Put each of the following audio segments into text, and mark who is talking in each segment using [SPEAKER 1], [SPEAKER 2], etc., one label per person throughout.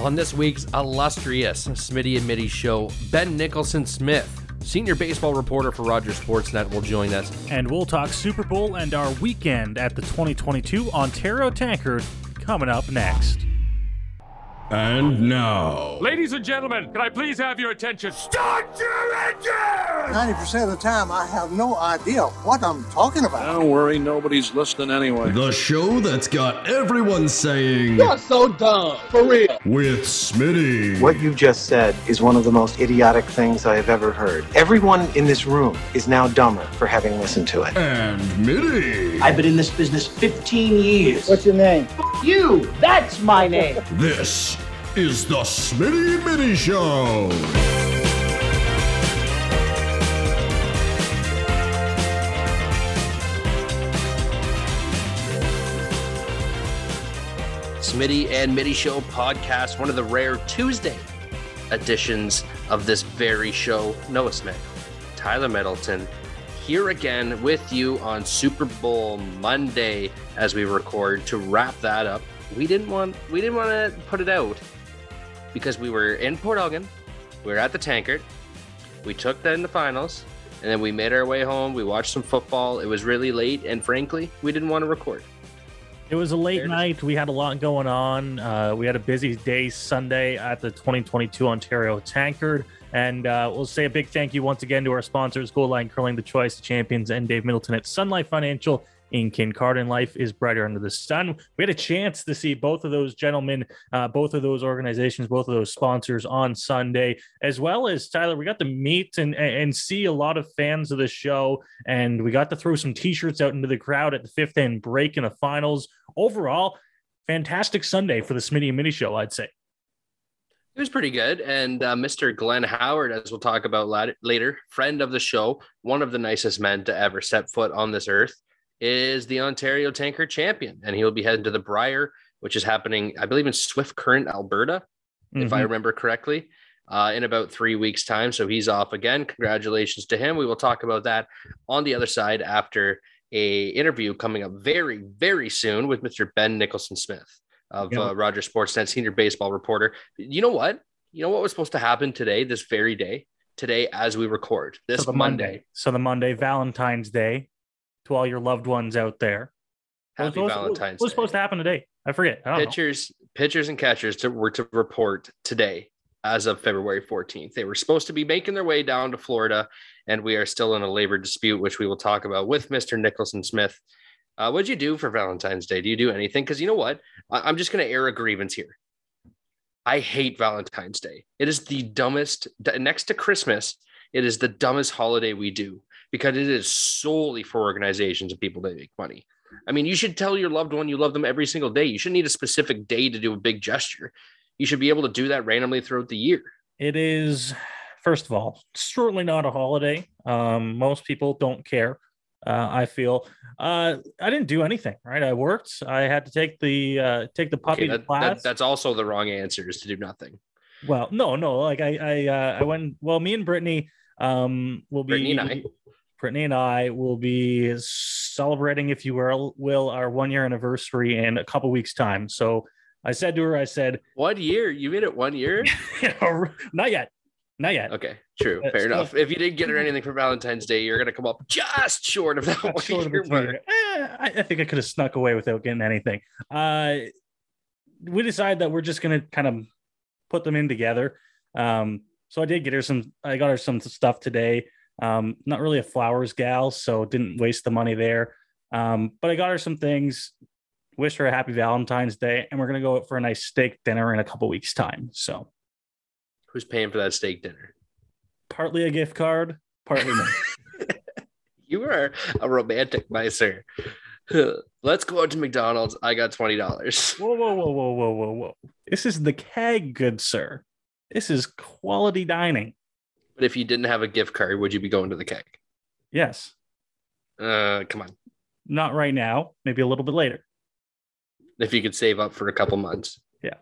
[SPEAKER 1] On this week's illustrious Smitty and Mitty show, Ben Nicholson Smith, senior baseball reporter for Rogers Sportsnet, will join us.
[SPEAKER 2] And we'll talk Super Bowl and our weekend at the 2022 Ontario Tankard coming up next.
[SPEAKER 3] And now,
[SPEAKER 4] Ladies and gentlemen, can I please have your attention?
[SPEAKER 3] start your engine!
[SPEAKER 5] 90% of the time, I have no idea what I'm talking about.
[SPEAKER 6] Don't worry, nobody's listening anyway.
[SPEAKER 3] The show that's got everyone saying,
[SPEAKER 7] You're so dumb. For real.
[SPEAKER 3] with Smitty.
[SPEAKER 8] What you just said is one of the most idiotic things I have ever heard. Everyone in this room is now dumber for having listened to it.
[SPEAKER 3] And Mitty.
[SPEAKER 9] I've been in this business 15 years.
[SPEAKER 5] What's your name?
[SPEAKER 9] you? That's my name.
[SPEAKER 3] This is the Smitty Mitty Show.
[SPEAKER 1] Smitty and Mitty Show podcast, one of the rare Tuesday editions of this very show. Noah Smith, Tyler Middleton, here again with you on Super Bowl Monday as we record to wrap that up. We didn't want we didn't want to put it out because we were in Port Elgin, we were at the Tankard, we took that in the finals, and then we made our way home. We watched some football. It was really late, and frankly, we didn't want to record.
[SPEAKER 2] It was a late
[SPEAKER 1] Fair
[SPEAKER 2] night. We had a lot going on. Uh, we had a busy day Sunday at the 2022 Ontario Tankard. And uh, we'll say a big thank you once again to our sponsors, Goldline Curling, the Choice of Champions, and Dave Middleton at Sun Life Financial in Kincardine. Life is brighter under the sun. We had a chance to see both of those gentlemen, uh, both of those organizations, both of those sponsors on Sunday, as well as Tyler. We got to meet and, and see a lot of fans of the show, and we got to throw some t shirts out into the crowd at the fifth end break in the finals. Overall, fantastic Sunday for the Smitty and Mitty show, I'd say.
[SPEAKER 1] It was pretty good. And uh, Mr. Glenn Howard, as we'll talk about later, friend of the show, one of the nicest men to ever step foot on this earth, is the Ontario Tankard champion. And he'll be heading to the Brier, which is happening, I believe, in Swift Current, Alberta, if I
[SPEAKER 2] Mhm.
[SPEAKER 1] remember correctly, uh, in about three weeks' time. So he's off again. Congratulations to him. We will talk about that on the other side after a interview coming up very, very soon with Mr. Ben Nicholson Smith of
[SPEAKER 2] Yeah.
[SPEAKER 1] uh, Rogers Sportsnet, senior baseball reporter. You know what? You know what was supposed to happen today, this very day, today as we record this
[SPEAKER 2] So the
[SPEAKER 1] Monday.
[SPEAKER 2] So the Monday, Valentine's Day, to all your loved ones out there. What was
[SPEAKER 1] Happy
[SPEAKER 2] supposed-
[SPEAKER 1] Valentine's
[SPEAKER 2] What was supposed to happen today? I forget. I don't know.
[SPEAKER 1] pitchers, pitchers and catchers to, were to report today as of February 14th. They were supposed to be making their way down to Florida, and we are still in a labor dispute, which we will talk about with Mr. Nicholson Smith. Uh, what'd you do for Valentine's Day? Do you do anything? Because you know what? I- I'm just going to air a grievance here. I hate Valentine's Day. It is the dumbest, next to Christmas, it is the dumbest holiday we do because it is solely for organizations and people that make money. I mean, you should tell your loved one you love them every single day. You shouldn't need a specific day to do a big gesture. You should be able to do that randomly throughout the year.
[SPEAKER 2] It is, first of all, certainly not a holiday. Um, most people don't care. Uh, I feel uh, I didn't do anything. Right, I worked. I had to take the uh, take the puppy
[SPEAKER 1] Okay,
[SPEAKER 2] to class.
[SPEAKER 1] that- that's also the wrong answer is to do nothing.
[SPEAKER 2] Well, no, no. Like I, I, uh, I went. Well, me and Brittany, um, will be.
[SPEAKER 1] Brittany and I.
[SPEAKER 2] Brittany and I will be celebrating, if you will, will our one year anniversary in a couple weeks' time. So I said to her, I said,
[SPEAKER 1] One year? You made it one year?
[SPEAKER 2] not yet, not yet.
[SPEAKER 1] Okay, true.
[SPEAKER 2] Uh,
[SPEAKER 1] Fair
[SPEAKER 2] so-
[SPEAKER 1] enough. If you didn't get her anything for Valentine's Day, you're going to come up just short of that one
[SPEAKER 2] short
[SPEAKER 1] year
[SPEAKER 2] a
[SPEAKER 1] mark.
[SPEAKER 2] year. Eh, I, I think I could have snuck away without getting anything. Uh, we decided that we're just gonna kind of put them in together. Um, so I did get her some. I got her some stuff today. Um, not really a flowers gal, so didn't waste the money there. Um, but I got her some things. Wish her a happy Valentine's Day, and we're gonna go out for a nice steak dinner in a couple weeks' time. So
[SPEAKER 1] Who's paying for that steak dinner?
[SPEAKER 2] partly a gift card, partly me.
[SPEAKER 1] You are a romantic, my sir. Let's go out to McDonald's. I got twenty dollars.
[SPEAKER 2] Whoa, whoa, whoa, whoa, whoa, whoa, whoa. This is the keg, good sir. This is quality dining.
[SPEAKER 1] But if you didn't have a gift card, would you be going to the keg?
[SPEAKER 2] Yes.
[SPEAKER 1] Uh, come on.
[SPEAKER 2] Not right now, maybe a little bit later.
[SPEAKER 1] If you could save up for a couple months.
[SPEAKER 2] Yeah,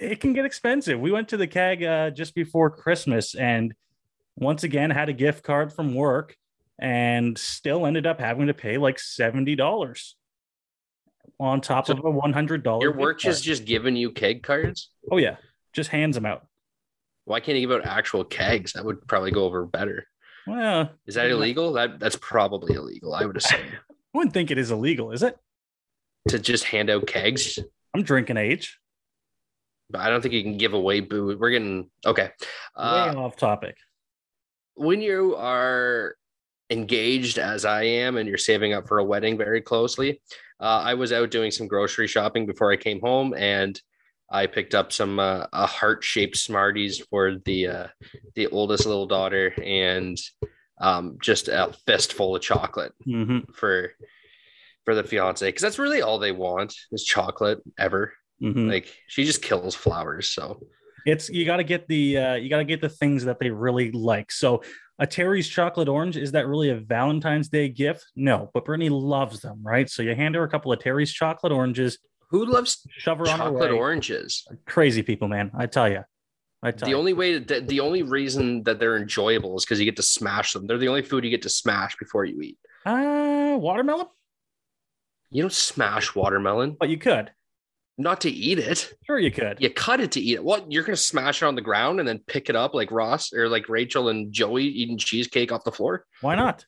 [SPEAKER 2] it can get expensive. We went to the keg uh, just before Christmas and once again had a gift card from work and still ended up having to pay like $70 on top
[SPEAKER 1] So
[SPEAKER 2] of a $100.
[SPEAKER 1] Your
[SPEAKER 2] gift
[SPEAKER 1] work is just giving you keg cards.
[SPEAKER 2] Oh, yeah. Just hands them out.
[SPEAKER 1] Why can't he give out actual kegs? That would probably go over better.
[SPEAKER 2] Well,
[SPEAKER 1] Is that illegal? That that's probably illegal. I would assume
[SPEAKER 2] I wouldn't think it is illegal, is it?
[SPEAKER 1] to just hand out kegs.
[SPEAKER 2] I'm drinking age.
[SPEAKER 1] But I don't think you can give away booze. We're getting okay. Uh,
[SPEAKER 2] Way off topic.
[SPEAKER 1] when you are engaged as I am and you're saving up for a wedding very closely, uh, I was out doing some grocery shopping before I came home and I picked up some uh, a heart shaped Smarties for the uh, the oldest little daughter and um, just a fistful of chocolate
[SPEAKER 2] hmm
[SPEAKER 1] for for the fiance because that's really all they want is chocolate ever.
[SPEAKER 2] hmm
[SPEAKER 1] Like she just kills flowers, so
[SPEAKER 2] It's you got to get the uh, you got to get the things that they really like. So a Terry's chocolate orange is that really a Valentine's Day gift? No, but Brittany loves them, right? So you hand her a couple of Terry's chocolate oranges,
[SPEAKER 1] who loves
[SPEAKER 2] shove her on
[SPEAKER 1] chocolate oranges?
[SPEAKER 2] Crazy people, man. I tell you. I tell
[SPEAKER 1] the
[SPEAKER 2] you.
[SPEAKER 1] only way to, the only reason that they're enjoyable is because you get to smash them. They're the only food you get to smash before you eat.
[SPEAKER 2] uh, watermelon,
[SPEAKER 1] You don't smash watermelon,
[SPEAKER 2] but you could.
[SPEAKER 1] not to eat it.
[SPEAKER 2] Sure, you could.
[SPEAKER 1] You cut it to eat it. What you're gonna smash it on the ground and then pick it up like Ross or like Rachel and Joey eating cheesecake off the floor?
[SPEAKER 2] Why not?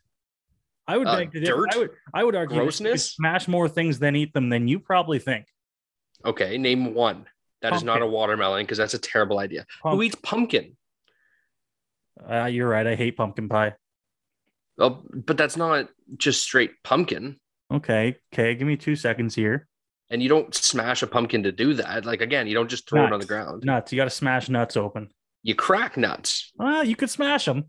[SPEAKER 2] I would
[SPEAKER 1] Uh,
[SPEAKER 2] beg to
[SPEAKER 1] dirt?
[SPEAKER 2] I would. I would argue
[SPEAKER 1] Grossness?
[SPEAKER 2] smash more things than eat them than you probably think.
[SPEAKER 1] Okay, name one. That is not a watermelon because that's a terrible idea. Who eats pumpkin?
[SPEAKER 2] Uh, you're right. I hate pumpkin pie.
[SPEAKER 1] Well, but that's not just straight pumpkin.
[SPEAKER 2] Okay. Okay. Give me two seconds here.
[SPEAKER 1] And you don't smash a pumpkin to do that. Like again, you don't just throw it on the ground.
[SPEAKER 2] Nuts. You got to smash nuts open.
[SPEAKER 1] You crack nuts.
[SPEAKER 2] Well, you could smash them.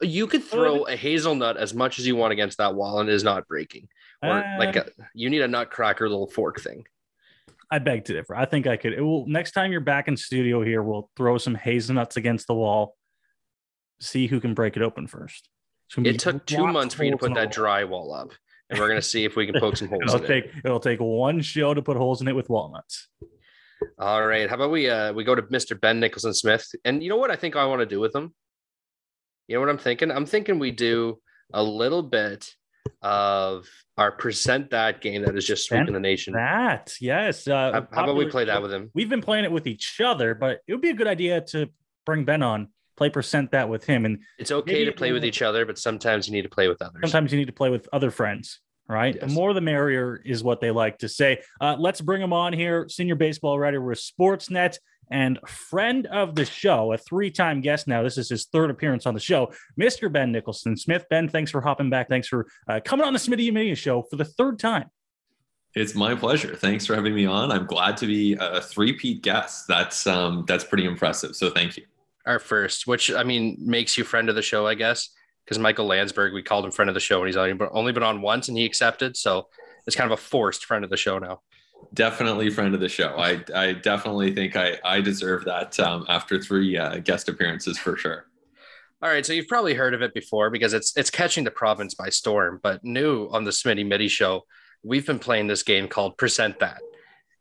[SPEAKER 1] You could throw a hazelnut as much as you want against that wall and it is not breaking. Or
[SPEAKER 2] Uh,
[SPEAKER 1] like a, you need a nutcracker little fork thing.
[SPEAKER 2] I beg to differ. I think I could. It will, next time you're back in studio here, we'll throw some hazelnuts against the wall. See who can break it open first. It's gonna be
[SPEAKER 1] It took two months for you to put that drywall up. And we're gonna see if we can poke some holes
[SPEAKER 2] It'll
[SPEAKER 1] in
[SPEAKER 2] take
[SPEAKER 1] it.
[SPEAKER 2] it'll take one show to put holes in it with walnuts.
[SPEAKER 1] All right. How about we uh we go to Mr. Ben Nicholson Smith? And you know what I think I want to do with him? You know what I'm thinking? I'm thinking we do a little bit of our percent that game that is just sweeping
[SPEAKER 2] Ben,
[SPEAKER 1] the nation.
[SPEAKER 2] That yes. Uh,
[SPEAKER 1] How, how about we play that with him?
[SPEAKER 2] We've been playing it with each other, but it would be a good idea to bring Ben on, play percent that with him, and
[SPEAKER 1] It's okay to play with each other, but sometimes you need to play with others.
[SPEAKER 2] sometimes you need to play with other friends right the more the merrier is what they like to say uh, let's bring him on here senior baseball writer with sportsnet and friend of the show a three-time guest now this is his third appearance on the show mr ben nicholson smith ben thanks for hopping back thanks for uh, coming on the smitty mitty show for the third time
[SPEAKER 10] It's my pleasure. Thanks for having me on. I'm glad to be a three-peat guest. That's um that's pretty impressive. So thank you.
[SPEAKER 1] Our first, which I mean makes you friend of the show, I guess, because Michael Landsberg, we called him friend of the show, and he's only been- only been on once, and he accepted. So it's kind of a forced friend of the show now.
[SPEAKER 10] Definitely friend of the show. I I definitely think I I deserve that um, after three uh, guest appearances for sure.
[SPEAKER 1] All right, so you've probably heard of it before because it's it's catching the province by storm. But new on the Smitty Mitty show, we've been playing this game called Percent That.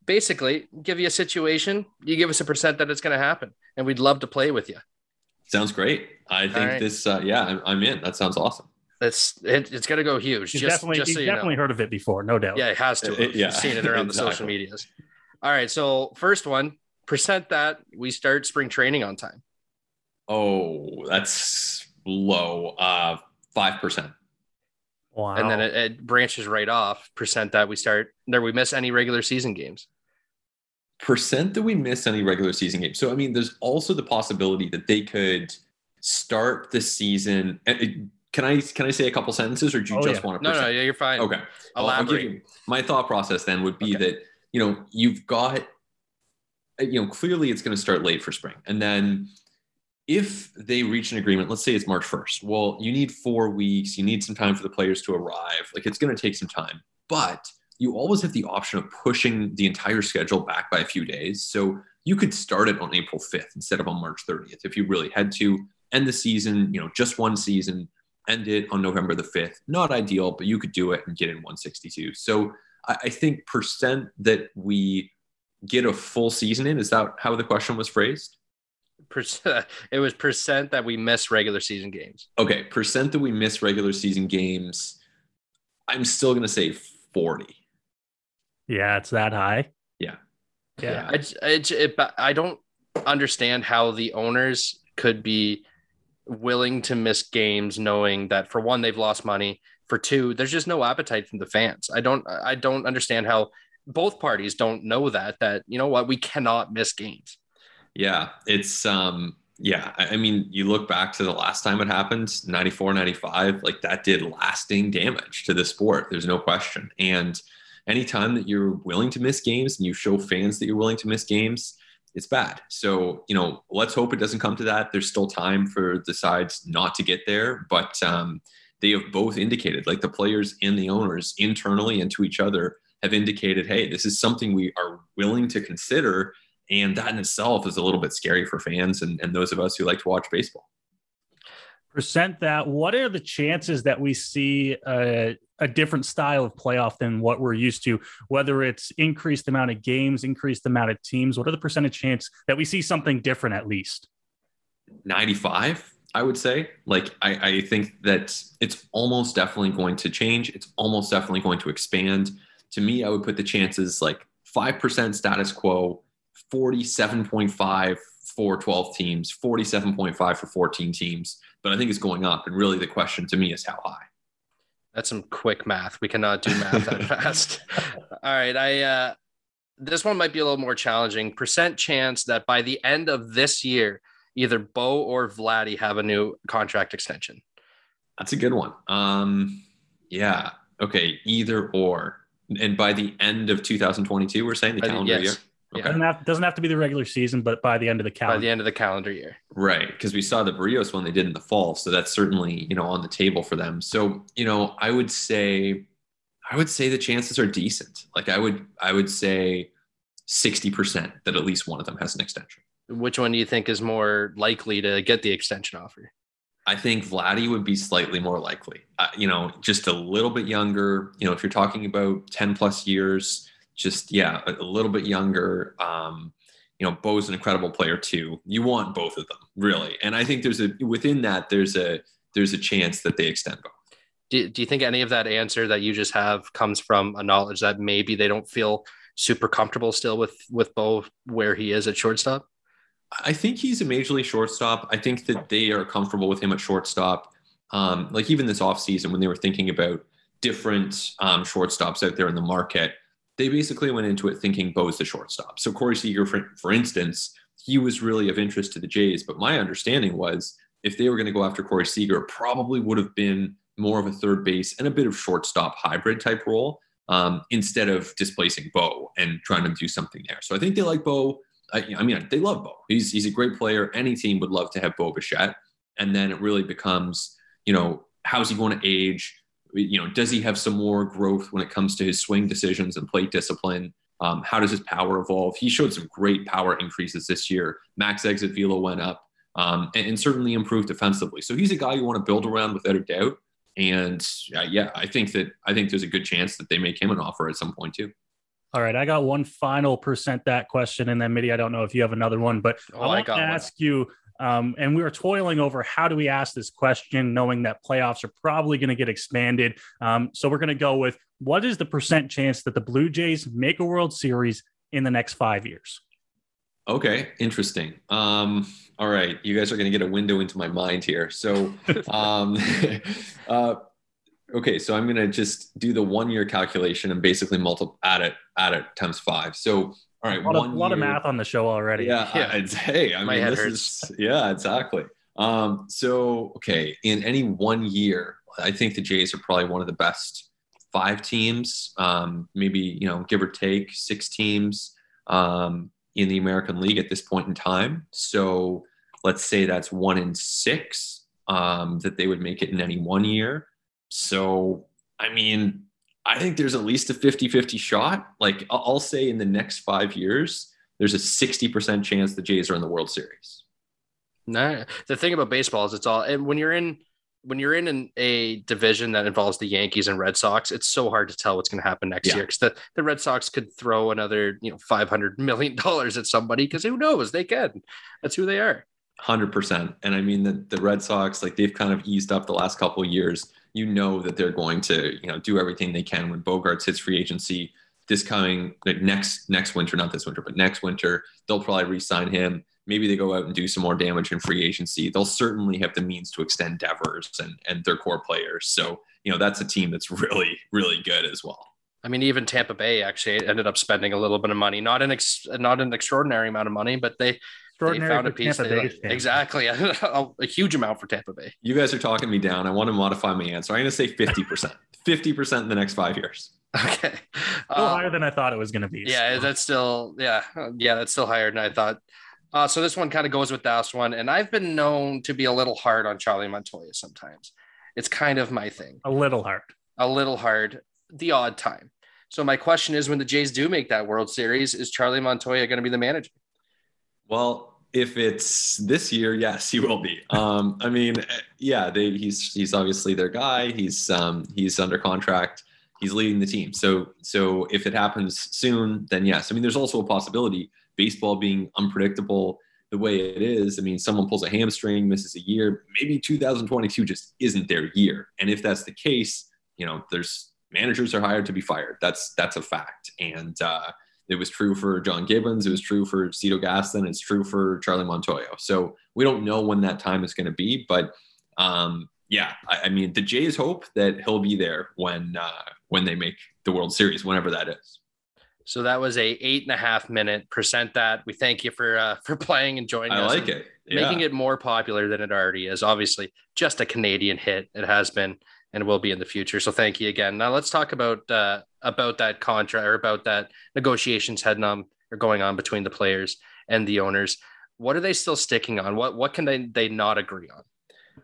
[SPEAKER 1] Basically, give you a situation, you give us a percent that it's going to happen, and we'd love to play with you.
[SPEAKER 10] Sounds great. I think
[SPEAKER 1] right.
[SPEAKER 10] this. Uh, yeah, I'm, I'm in. That sounds awesome.
[SPEAKER 1] It's it, it's going to go huge.
[SPEAKER 2] he's
[SPEAKER 1] just
[SPEAKER 2] definitely,
[SPEAKER 1] just
[SPEAKER 2] he's
[SPEAKER 1] so you
[SPEAKER 2] definitely
[SPEAKER 1] know.
[SPEAKER 2] heard of it before no doubt
[SPEAKER 1] Yeah, it has to.
[SPEAKER 10] It-
[SPEAKER 1] Have.
[SPEAKER 10] yeah,
[SPEAKER 1] You've seen it around the social
[SPEAKER 10] exactly.
[SPEAKER 1] medias. All right, so first one, percent that we start spring training on time.
[SPEAKER 10] Oh, that's low. Uh, five percent.
[SPEAKER 2] wow
[SPEAKER 1] and then it, it branches right off percent that we start there we miss any regular season games
[SPEAKER 10] percent that we miss any regular season games. So I mean, there's also the possibility that they could start the season. it- Can I can I say a couple sentences, or do you
[SPEAKER 2] Oh,
[SPEAKER 10] just
[SPEAKER 2] yeah.
[SPEAKER 10] want to?
[SPEAKER 1] no no yeah, you're fine
[SPEAKER 10] Okay. Well,
[SPEAKER 1] elaborate
[SPEAKER 10] you- my thought process then would be
[SPEAKER 1] Okay.
[SPEAKER 10] that you know you've got uh, you know clearly it's going to start late for spring, and then if they reach an agreement, let's say it's March 1st. Well, you need four weeks. You need some time for the players to arrive. Like it's going to take some time, but you always have the option of pushing the entire schedule back by a few days. So you could start it on April 5th instead of on March 30th if you really had to end the season, you know, just one season, end it on November the 5th. Not ideal, but you could do it and get in 162. So I, I think percent that we get a full season in, is that how the question was phrased?
[SPEAKER 1] percent it was percent that we miss regular season games
[SPEAKER 10] Okay, percent that we miss regular season games, I'm still going to say 40.
[SPEAKER 2] yeah it's that high
[SPEAKER 10] Yeah.
[SPEAKER 2] yeah
[SPEAKER 1] I, j- I, j- it, I don't understand how the owners could be willing to miss games knowing that for one they've lost money. For two there's just no appetite from the fans. I don't i don't understand how both parties don't know that that you know what we cannot miss games.
[SPEAKER 10] Yeah it's um yeah i mean you look back to the last time it happened 94 95 like that did lasting damage to the sport there's no question. And anytime that you're willing to miss games and you show fans that you're willing to miss games it's bad. So, you know, let's hope it doesn't come to that. There's still time for the sides not to get there, but um, they have both indicated, like the players and the owners internally and to each other, have indicated, hey, this is something we are willing to consider. And that in itself is a little bit scary for fans and, and those of us who like to watch baseball
[SPEAKER 2] percent that what are the chances that we see a, a, different style of playoff than what we're used to? Whether it's increased amount of games increased amount of teams what are the percentage chance that we see something different at least?
[SPEAKER 10] 95 i would say. Like I, I think that it's almost definitely going to change. It's almost definitely going to expand. To me i would put the chances like 5% status quo 47.5 for 12 teams 47.5 for 14 teams but I think it's going up. And really, the question to me is how high.
[SPEAKER 1] That's some quick math. We cannot do math that fast. All right, I uh, this one might be a little more challenging. Percent chance that by the end of this year, either Bo or Vladdy have a new contract extension.
[SPEAKER 10] That's a good one. Um, yeah. Okay. Either or. And by the end of 2022, we're saying the calendar yes. year.
[SPEAKER 2] Okay. Doesn't have, doesn't have to be the regular season, but by the end of the calendar.
[SPEAKER 1] By the end of the calendar year.
[SPEAKER 10] Right. Because we saw the Berrios one they did in the fall. So that's certainly, you know, on the table for them. So, you know, I would say I would say the chances are decent. Like I would I would say 60% that at least one of them has an extension.
[SPEAKER 1] Which one do you think is more likely to get the extension offer?
[SPEAKER 10] I think Vladdy would be slightly more likely. Uh, you know, just a little bit younger. You know, if you're talking about 10 plus years, just yeah, a, a little bit younger. Um, you know, Bo's an incredible player too. You want both of them, really. And I think there's a within that there's a there's a chance that they extend both.
[SPEAKER 1] Do, do you think any of that answer that you just have comes from a knowledge that maybe they don't feel super comfortable still with with Bo where he is at shortstop?
[SPEAKER 10] I think he's a major league shortstop. I think that they are comfortable with him at shortstop. Um, like even this offseason when they were thinking about different um, shortstops out there in the market, they basically went into it thinking Bo's the shortstop. So Corey Seager, for, for instance, he was really of interest to the Jays. But my understanding was if they were going to go after Corey Seager, probably would have been more of a third base and a bit of shortstop hybrid type role um, instead of displacing Bo and trying to do something there. So I think they like Bo. I, I, mean, they love Bo. He's he's a great player. Any team would love to have Bo Bichette. And then it really becomes, you know, how's he going to age? You know, does he have some more growth when it comes to his swing decisions and plate discipline? Um, how does his power evolve? He showed some great power increases this year. Max exit velo went up um, and, and, certainly improved defensively. So he's a guy you want to build around without a doubt. And uh, yeah, I think that I think there's a good chance that they make him an offer at some point too.
[SPEAKER 2] All right, I got one final percent that question, and then Mitty, I don't know if you have another one, but oh, I want to ask you um, and we were toiling over how do we ask this question, knowing that playoffs are probably going to get expanded. Um, so we're going to go with what is the percent chance that the Blue Jays make a World Series in the next five years?
[SPEAKER 10] Okay, interesting. Um, all right, you guys are going to get a window into my mind here. So, um, uh, okay, so I'm going to just do the one year calculation and basically multiply add it add it times five. So all right,
[SPEAKER 2] a lot, of, a lot of, math on the show already.
[SPEAKER 10] Yeah, yeah. It's, hey, I My mean, this hurts. is yeah, exactly. Um, so okay, in any one year, I think the Jays are probably one of the best five teams, um, maybe you know, give or take six teams um, in the American League at this point in time. So let's say that's one in six um, that they would make it in any one year. So I mean, I think there's at least a 50 50 shot. Like I'll say in the next five years, there's a 60% chance the Jays are in the World Series.
[SPEAKER 1] No, the thing about baseball is it's all, and when you're in, when you're in an, a division that involves the Yankees and Red Sox, it's so hard to tell what's going to happen next yeah. year because the, the Red Sox could throw another, you know, $500 million at somebody because who knows? They can. That's who they are.
[SPEAKER 10] 100%. And I mean, the, the Red Sox, like they've kind of eased up the last couple years you know that they're going to you know do everything they can when Bogaerts hits free agency this coming like next next winter, not this winter, but next winter, they'll probably re-sign him. maybe they go out and do some more damage in free agency. They'll certainly have the means to extend Devers and and their core players. So you know that's a team that's really really good as well.
[SPEAKER 1] I mean, even Tampa Bay actually ended up spending a little bit of money, not an ex- not an extraordinary amount of money, but they they found a piece. They like, exactly a, a, huge amount for Tampa Bay.
[SPEAKER 10] You guys are talking me down. I want to modify my answer. I'm going to say fifty percent. Fifty percent in the next five years.
[SPEAKER 1] Okay,
[SPEAKER 2] still um, higher than I thought it was going to be.
[SPEAKER 1] Yeah, so. that's still yeah yeah that's still higher than I thought. Uh, so this one kind of goes with that one, and I've been known to be a little hard on Charlie Montoyo sometimes. It's kind of my thing.
[SPEAKER 2] A little hard.
[SPEAKER 1] A little hard. The odd time. So my question is, when the Jays do make that World Series, is Charlie Montoyo going to be the manager?
[SPEAKER 10] Well, if it's this year, yes, he will be. Um, I mean, yeah, they, he's he's obviously their guy. He's um, he's under contract. He's leading the team. So so if it happens soon, then yes. I mean, there's also a possibility. Baseball being unpredictable the way it is. I mean, someone pulls a hamstring, misses a year. Maybe 2022 just isn't their year. And if that's the case, you know, there's managers are hired to be fired. That's that's a fact. And uh, it was true for John Gibbons. It was true for Cito Gaston. It's true for Charlie Montoyo. So we don't know when that time is going to be, but um, yeah, I, I, mean, the Jays hope that he'll be there when uh, when they make the World Series, whenever that is.
[SPEAKER 1] So that was a eight and a half minute percent. That we thank you for uh, for playing and joining
[SPEAKER 10] I
[SPEAKER 1] us.
[SPEAKER 10] I like it,
[SPEAKER 1] yeah. making it more popular than it already is. Obviously, just a Canadian hit. It has been and will be in the future. So thank you again. Now let's talk about uh, about that contract or about that negotiations heading on um, or going on between the players and the owners. What are they still sticking on? What what can they they not agree on?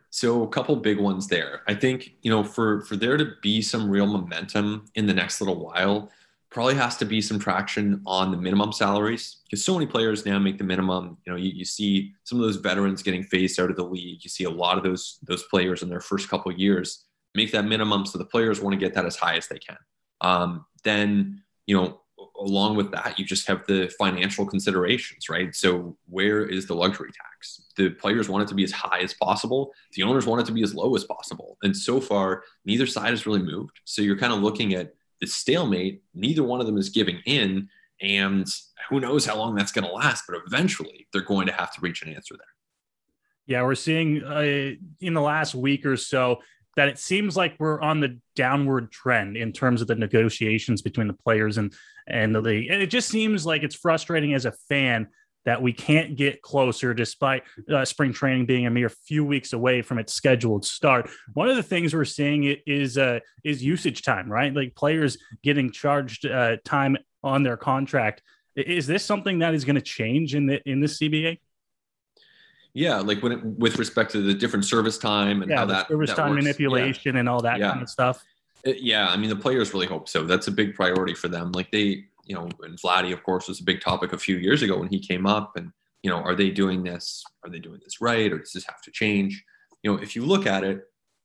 [SPEAKER 10] So a couple big ones there. I think you know for for there to be some real momentum in the next little while, probably has to be some traction on the minimum salaries because so many players now make the minimum. You know, you, you see some of those veterans getting phased out of the league. You see a lot of those those players in their first couple years make that minimum so the players want to get that as high as they can. Um, then, you know, along with that, you just have the financial considerations, right? So, where is the luxury tax? The players want it to be as high as possible. The owners want it to be as low as possible. And so far, neither side has really moved. So, you're kind of looking at the stalemate. Neither one of them is giving in. And who knows how long that's going to last, but eventually they're going to have to reach an answer there.
[SPEAKER 2] Yeah, we're seeing uh, in the last week or so that it seems like we're on the downward trend in terms of the negotiations between the players and and the league. And it just seems like it's frustrating as a fan that we can't get closer despite uh, spring training being a mere few weeks away from its scheduled start. One of the things we're seeing is uh, is usage time, right? Like players getting charged uh, time on their contract. Is this something that is going to change in the in the CBA?
[SPEAKER 10] Yeah, like when it, with respect to the different service time and
[SPEAKER 2] yeah,
[SPEAKER 10] how that
[SPEAKER 2] service
[SPEAKER 10] that
[SPEAKER 2] time
[SPEAKER 10] works.
[SPEAKER 2] manipulation
[SPEAKER 10] yeah.
[SPEAKER 2] and all that
[SPEAKER 10] yeah.
[SPEAKER 2] kind of stuff.
[SPEAKER 10] It, yeah, I mean the players really hope so. That's a big priority for them. Like they, you know, and Vladdy, of course, was a big topic a few years ago when he came up. And you know, are they doing this? Are they doing this right, or does this have to change? You know, if you look at it,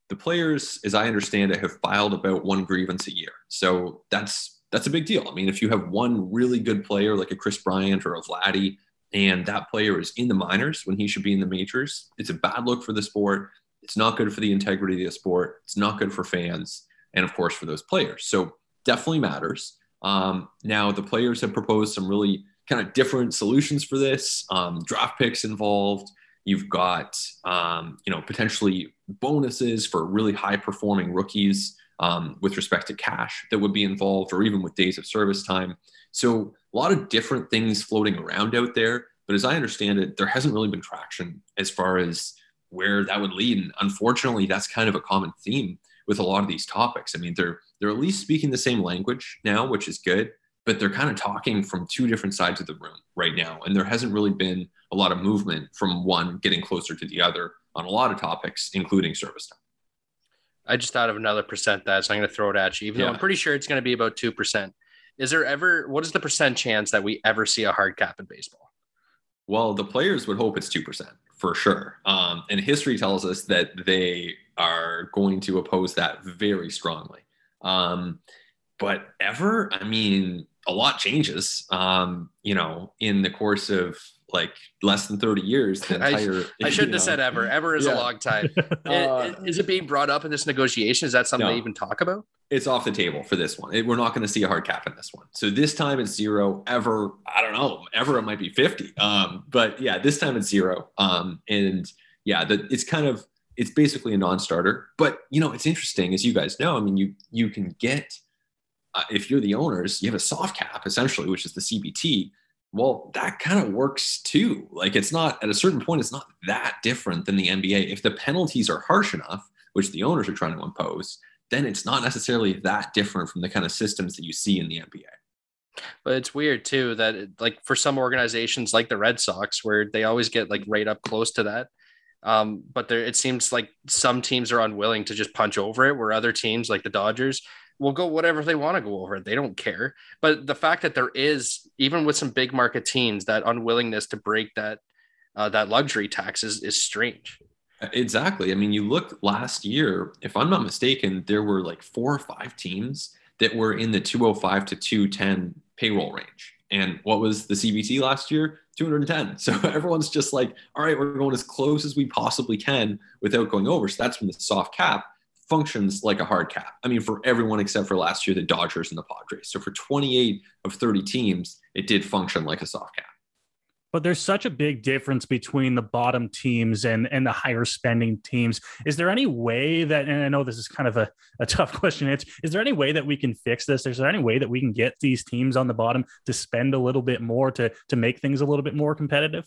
[SPEAKER 10] the players, as I understand it, have filed about one grievance a year. So that's that's a big deal. I mean, if you have one really good player like a Kris Bryant or a Vladdy and that player is in the minors when he should be in the majors, it's a bad look for the sport. It's not good for the integrity of the sport. It's not good for fans, and of course for those players. So definitely matters. Um, now the players have proposed some really kind of different solutions for this. Um, draft picks involved. You've got um, you know potentially bonuses for really high performing rookies um, with respect to cash that would be involved, or even with days of service time. So a lot of different things floating around out there. But as I understand it, there hasn't really been traction as far as where that would lead. And unfortunately, that's kind of a common theme with a lot of these topics. I mean, they're they're at least speaking the same language now, which is good, but they're kind of talking from two different sides of the room right now. And there hasn't really been a lot of movement from one getting closer to the other on a lot of topics, including service time.
[SPEAKER 1] I just thought of another percent that, so I'm going to throw it at you, even yeah. though I'm pretty sure it's going to be about 2%. Is there ever what is the percent chance that we ever see a hard cap in baseball?
[SPEAKER 10] Well, the players would hope it's two percent for sure, um, and history tells us that they are going to oppose that very strongly. Um, but ever, I mean, a lot changes. Um, you know, in the course of like less than 30 years. The entire,
[SPEAKER 1] I, I shouldn't have said ever. Ever is yeah. a long time. uh, is it being brought up in this negotiation? Is that something no. they even talk about?
[SPEAKER 10] it's off the table for this one. It, we're not going to see a hard cap in this one. So this time it's zero. Ever, I don't know. Ever it might be fifty. Um, but yeah, this time it's zero. Um, and yeah, the, it's kind of it's basically a non-starter. But you know, it's interesting as you guys know. I mean, you you can get uh, if you're the owners, you have a soft cap essentially, which is the CBT. Well, that kind of works too. Like it's not at a certain point, it's not that different than the NBA. If the penalties are harsh enough, which the owners are trying to impose then it's not necessarily that different from the kind of systems that you see in the NBA.
[SPEAKER 1] But it's weird too that like for some organizations like the Red Sox, where they always get like right up close to that. Um, but there it seems like some teams are unwilling to just punch over it, where other teams like the Dodgers will go whatever they want to go over. They don't care. But the fact that there is, even with some big market teams, that unwillingness to break that uh, that luxury tax is, is strange.
[SPEAKER 10] Exactly. I mean, you look last year, if I'm not mistaken, there were like four or five teams that were in the 205 to 210 payroll range. And what was the CBT last year? 210. So everyone's just like, all right, we're going as close as we possibly can without going over. So that's when the soft cap functions like a hard cap. I mean, for everyone except for last year, the Dodgers and the Padres. So for 28 of 30 teams, it did function like a soft cap.
[SPEAKER 2] But there's such a big difference between the bottom teams and, and the higher spending teams. Is there any way that, and I know this is kind of a, a tough question, it's, is there any way that we can fix this? Is there any way that we can get these teams on the bottom to spend a little bit more to, to make things a little bit more competitive?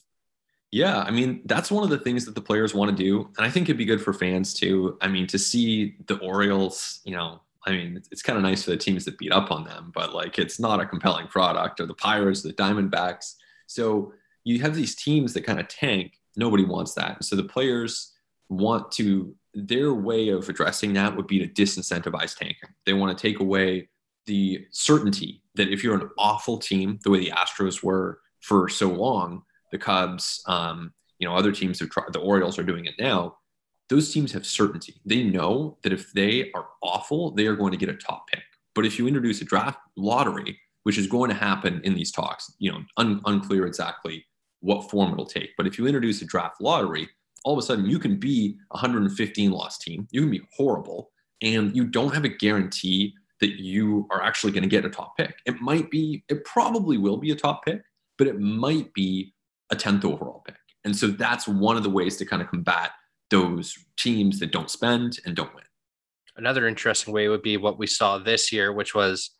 [SPEAKER 10] Yeah, I mean, that's one of the things that the players want to do. And I think it'd be good for fans too. I mean, to see the Orioles, you know, I mean, it's, it's kind of nice for the teams that beat up on them, but like it's not a compelling product or the Pirates, the Diamondbacks. So you have these teams that kind of tank. Nobody wants that. So the players want to, their way of addressing that would be to disincentivize tanking. They want to take away the certainty that if you're an awful team, the way the Astros were for so long, the Cubs, um, you know, other teams have tried, the Orioles are doing it now. Those teams have certainty. They know that if they are awful, they are going to get a top pick. But if you introduce a draft lottery, which is going to happen in these talks, you know, un- unclear exactly what form it'll take. But if you introduce a draft lottery, all of a sudden you can be a 115 loss team. You can be horrible, and you don't have a guarantee that you are actually going to get a top pick. It might be, it probably will be a top pick, but it might be a 10th overall pick. And so that's one of the ways to kind of combat those teams that don't spend and don't win.
[SPEAKER 1] Another interesting way would be what we saw this year, which was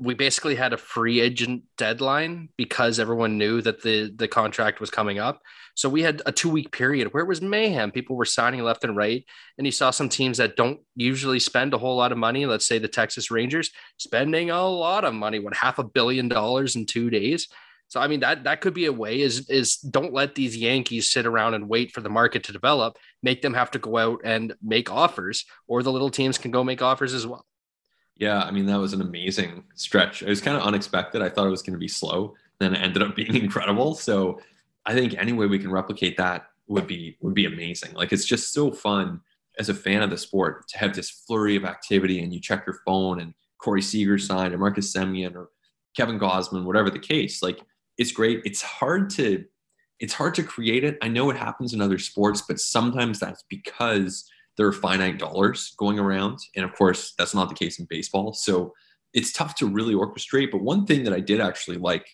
[SPEAKER 1] we basically had a free agent deadline because everyone knew that the the contract was coming up. So we had a two week period where it was mayhem. People were signing left and right, and you saw some teams that don't usually spend a whole lot of money. Let's say the Texas Rangers spending a lot of money, what half a billion dollars in two days. So I mean that that could be a way is is don't let these Yankees sit around and wait for the market to develop. Make them have to go out and make offers, or the little teams can go make offers as well.
[SPEAKER 10] Yeah, I mean that was an amazing stretch. It was kind of unexpected. I thought it was going to be slow, then it ended up being incredible. So I think any way we can replicate that would be would be amazing. Like it's just so fun as a fan of the sport to have this flurry of activity, and you check your phone, and Corey Seager signed, or Marcus Semien, or Kevin Gausman, whatever the case. Like it's great. It's hard to it's hard to create it. I know it happens in other sports, but sometimes that's because there are finite dollars going around. And of course, that's not the case in baseball. So it's tough to really orchestrate. But one thing that I did actually like,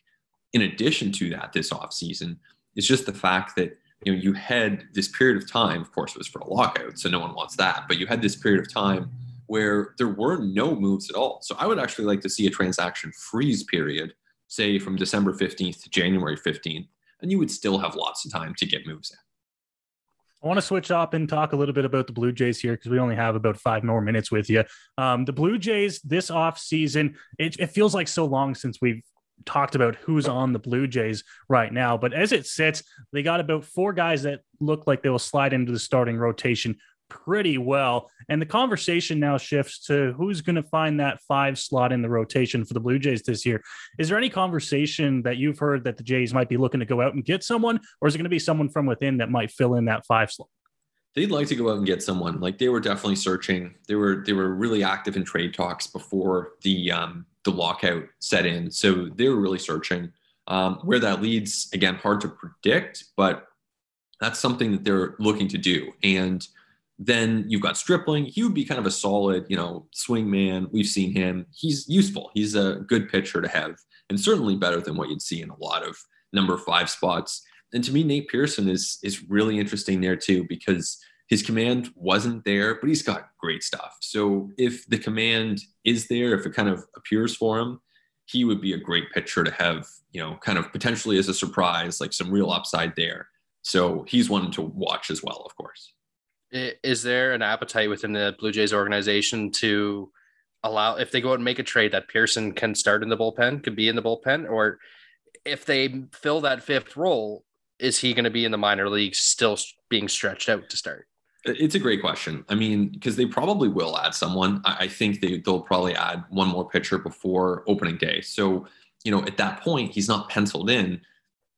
[SPEAKER 10] in addition to that, this offseason, is just the fact that you know you had this period of time, of course, it was for a lockout, so no one wants that, but you had this period of time where there were no moves at all. So I would actually like to see a transaction freeze period, say from December 15th to January 15th, and you would still have lots of time to get moves in.
[SPEAKER 2] I want to switch up and talk a little bit about the Blue Jays here because we only have about five more minutes with you. Um, the Blue Jays this off season, it, it feels like so long since we've talked about who's on the Blue Jays right now. But as it sits, they got about four guys that look like they will slide into the starting rotation pretty well. And the conversation now shifts to who's going to find that five slot in the rotation for the Blue Jays this year. Is there any conversation that you've heard that the Jays might be looking to go out and get someone, or is it going to be someone from within that might fill in that five slot?
[SPEAKER 10] They'd like to go out and get someone. Like they were definitely searching. They were they were really active in trade talks before the um, the lockout set in. So they were really searching. Um, where that leads, again, hard to predict, but that's something that they're looking to do. And Then you've got Stripling. He would be kind of a solid, you know, swing man. We've seen him. He's useful. He's a good pitcher to have, and certainly better than what you'd see in a lot of number five spots. And to me, Nate Pearson is is really interesting there too because his command wasn't there, but he's got great stuff. So if the command is there, if it kind of appears for him, he would be a great pitcher to have, you know, kind of potentially as a surprise, like some real upside there. So he's one to watch as well, of course.
[SPEAKER 1] Is there an appetite within the Blue Jays organization to allow, if they go out and make a trade, that Pearson can start in the bullpen, could be in the bullpen, or if they fill that fifth role, is he going to be in the minor leagues still being stretched out to start?
[SPEAKER 10] It's a great question. I mean, because they probably will add someone. I think they, they'll probably add one more pitcher before opening day. So, you know, at that point, he's not penciled in.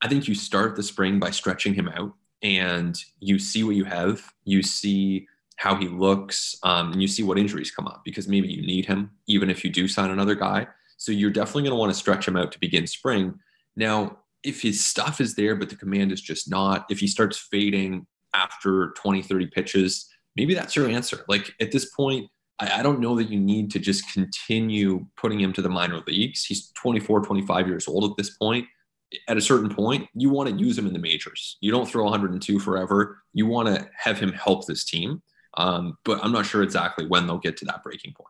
[SPEAKER 10] I think you start the spring by stretching him out and you see what you have. You see how he looks um, and you see what injuries come up because maybe you need him, even if you do sign another guy. So you're definitely going to want to stretch him out to begin spring. Now, if his stuff is there, but the command is just not, if he starts fading after 20, 30 pitches, maybe that's your answer. Like at this point, I, I, don't know that you need to just continue putting him to the minor leagues. He's 24, 25 years old at this point. At a certain point, you want to use him in the majors. You don't throw 102 forever. You want to have him help this team. Um, but I'm not sure exactly when they'll get to that breaking point.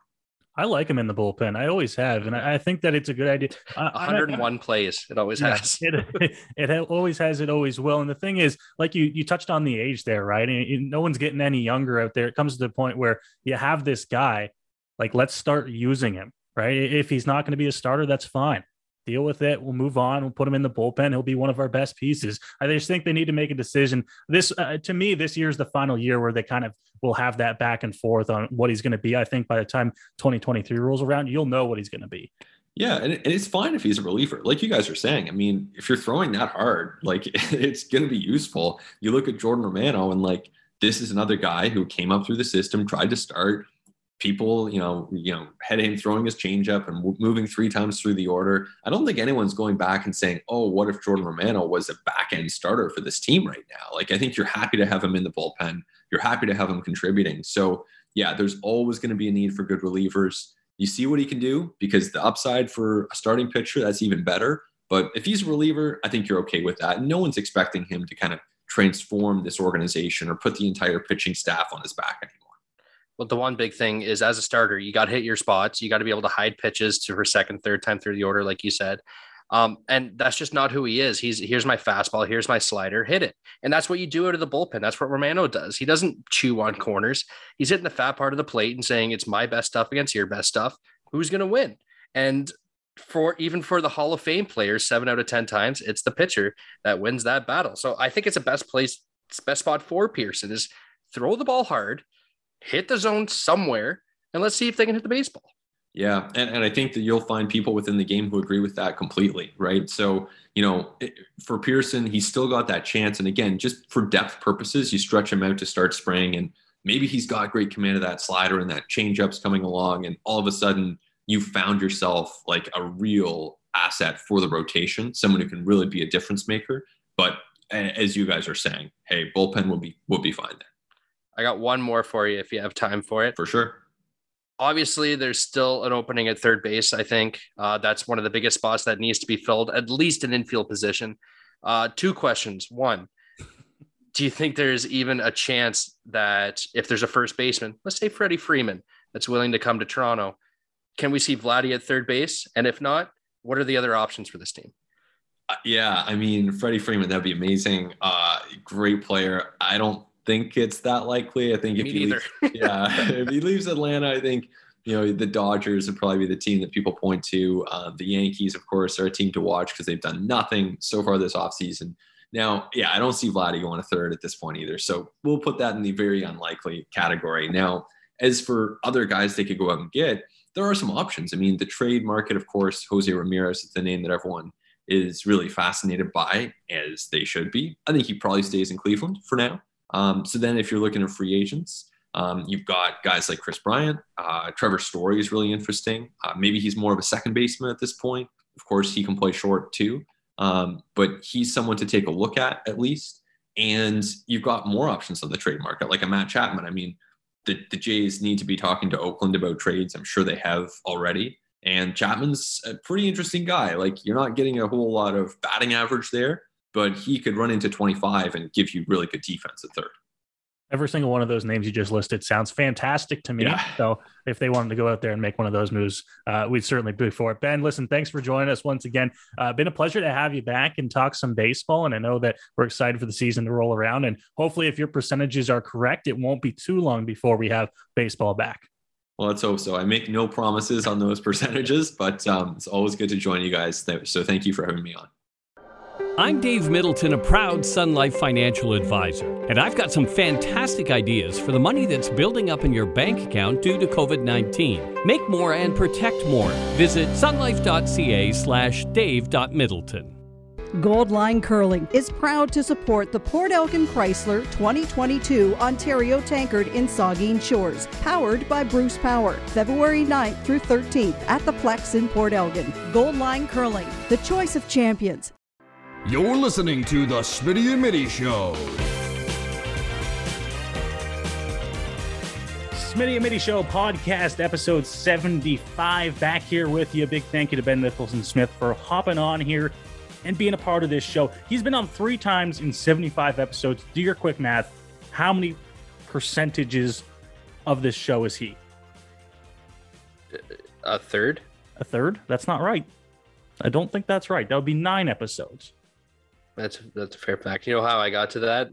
[SPEAKER 2] I like him in the bullpen. I always have, and I, I think that it's a good idea.
[SPEAKER 1] 101 I, plays. It always yeah, has.
[SPEAKER 2] it, it, always has. It always will. And the thing is, like you you touched on the age there, right? And no one's getting any younger out there. It comes to the point where you have this guy. Like, let's start using him, right? If he's not going to be a starter, that's fine deal with it. We'll move on. We'll put him in the bullpen. He'll be one of our best pieces. I just think they need to make a decision. This, uh, to me, this year is the final year where they kind of will have that back and forth on what he's going to be. I think by the time 2023 rolls around, you'll know what he's going to be.
[SPEAKER 10] Yeah, and, and it's fine if he's a reliever, like you guys are saying. I mean, if you're throwing that hard, like it's going to be useful. You look at Jordan Romano, and like this is another guy who came up through the system, tried to start, people, you know, you know, head him throwing his changeup and moving three times through the order. I don't think anyone's going back and saying, "Oh, what if Jordan Romano was a back end starter for this team right now?" Like, I think you're happy to have him in the bullpen. You're happy to have him contributing. So, yeah, there's always going to be a need for good relievers. You see what he can do because the upside for a starting pitcher that's even better. But if he's a reliever, I think you're okay with that. No one's expecting him to kind of transform this organization or put the entire pitching staff on his back anymore.
[SPEAKER 1] But the one big thing is as a starter, you got to hit your spots. You got to be able to hide pitches to her second, third time through the order, like you said. Um, and that's just not who he is. He's here's my fastball, here's my slider, hit it. And that's what you do out of the bullpen. That's what Romano does. He doesn't chew on corners. He's hitting the fat part of the plate and saying it's my best stuff against your best stuff. Who's going to win? And for even for the Hall of Fame players, seven out of ten times, it's the pitcher that wins that battle. So I think it's a best place, best spot for Pearson is throw the ball hard, hit the zone somewhere and let's see if they can hit the baseball.
[SPEAKER 10] Yeah. And, and I think that you'll find people within the game who agree with that completely. Right. So, you know, for Pearson, he's still got that chance. And again, just for depth purposes, you stretch him out to start spring and maybe he's got great command of that slider and that changeup's coming along. And all of a sudden you found yourself like a real asset for the rotation, someone who can really be a difference maker. But as you guys are saying, hey, bullpen will be will be fine there.
[SPEAKER 1] I got one more for you if you have time for it.
[SPEAKER 10] For sure.
[SPEAKER 1] Obviously, there's still an opening at third base. I think uh, that's one of the biggest spots that needs to be filled, at least an infield position. Uh, two questions. One, do you think there's even a chance that if there's a first baseman, let's say Freddie Freeman, that's willing to come to Toronto, can we see Vladdy at third base? And if not, what are the other options for this team?
[SPEAKER 10] Uh, yeah, I mean, Freddie Freeman, that'd be amazing. Uh, great player. I don't think it's that likely. I think
[SPEAKER 1] Me
[SPEAKER 10] if he
[SPEAKER 1] leaves,
[SPEAKER 10] yeah, if he leaves Atlanta, I think you know the Dodgers would probably be the team that people point to. Uh, the Yankees, of course, are a team to watch because they've done nothing so far this offseason. Now, yeah, I don't see Vladdy going a third at this point either. So we'll put that in the very unlikely category. Now, as for other guys they could go out and get, there are some options. I mean, the trade market, of course, Jose Ramirez is the name that everyone is really fascinated by, as they should be. I think he probably stays in Cleveland for now. Um, so then if you're looking at free agents, um, you've got guys like Kris Bryant. Uh, Trevor Story is really interesting. Uh, maybe he's more of a second baseman at this point. Of course, he can play short too, um, but he's someone to take a look at at least. And you've got more options on the trade market, like a Matt Chapman. I mean, the, the Jays need to be talking to Oakland about trades. I'm sure they have already. And Chapman's a pretty interesting guy. Like you're not getting a whole lot of batting average there, but he could run into 25 and give you really good defense at third.
[SPEAKER 2] Every single one of those names you just listed sounds fantastic to me.
[SPEAKER 10] Yeah.
[SPEAKER 2] So if they wanted to go out there and make one of those moves, uh, we'd certainly be for it. Ben, listen, thanks for joining us once again. Uh, been a pleasure to have you back and talk some baseball. And I know that we're excited for the season to roll around. And hopefully, if your percentages are correct, it won't be too long before we have baseball back.
[SPEAKER 10] Well, let's hope so. I make no promises on those percentages, but um, it's always good to join you guys. So thank you for having me on.
[SPEAKER 11] I'm Dave Middleton, a proud Sun Life financial advisor, and I've got some fantastic ideas for the money that's building up in your bank account due to COVID 19. Make more and protect more. Visit sunlife.ca slash dave.middleton.
[SPEAKER 12] Goldline Curling is proud to support the Port Elgin Chrysler 2022 Ontario Tankard in Saugeen Shores, powered by Bruce Power, February 9th through 13th at the Plex in Port Elgin. Goldline Curling, the choice of champions.
[SPEAKER 3] You're listening to the Smitty and Mitty Show.
[SPEAKER 2] Smitty and Mitty Show podcast, episode 75. Back here with you. Big thank you to Ben Nicholson Smith for hopping on here and being a part of this show. He's been on three times in 75 episodes. Do your quick math. How many percentages of this show is he?
[SPEAKER 1] A third?
[SPEAKER 2] A third? That's not right. I don't think that's right. That would be nine episodes.
[SPEAKER 1] That's that's a fair fact. You know how I got to that?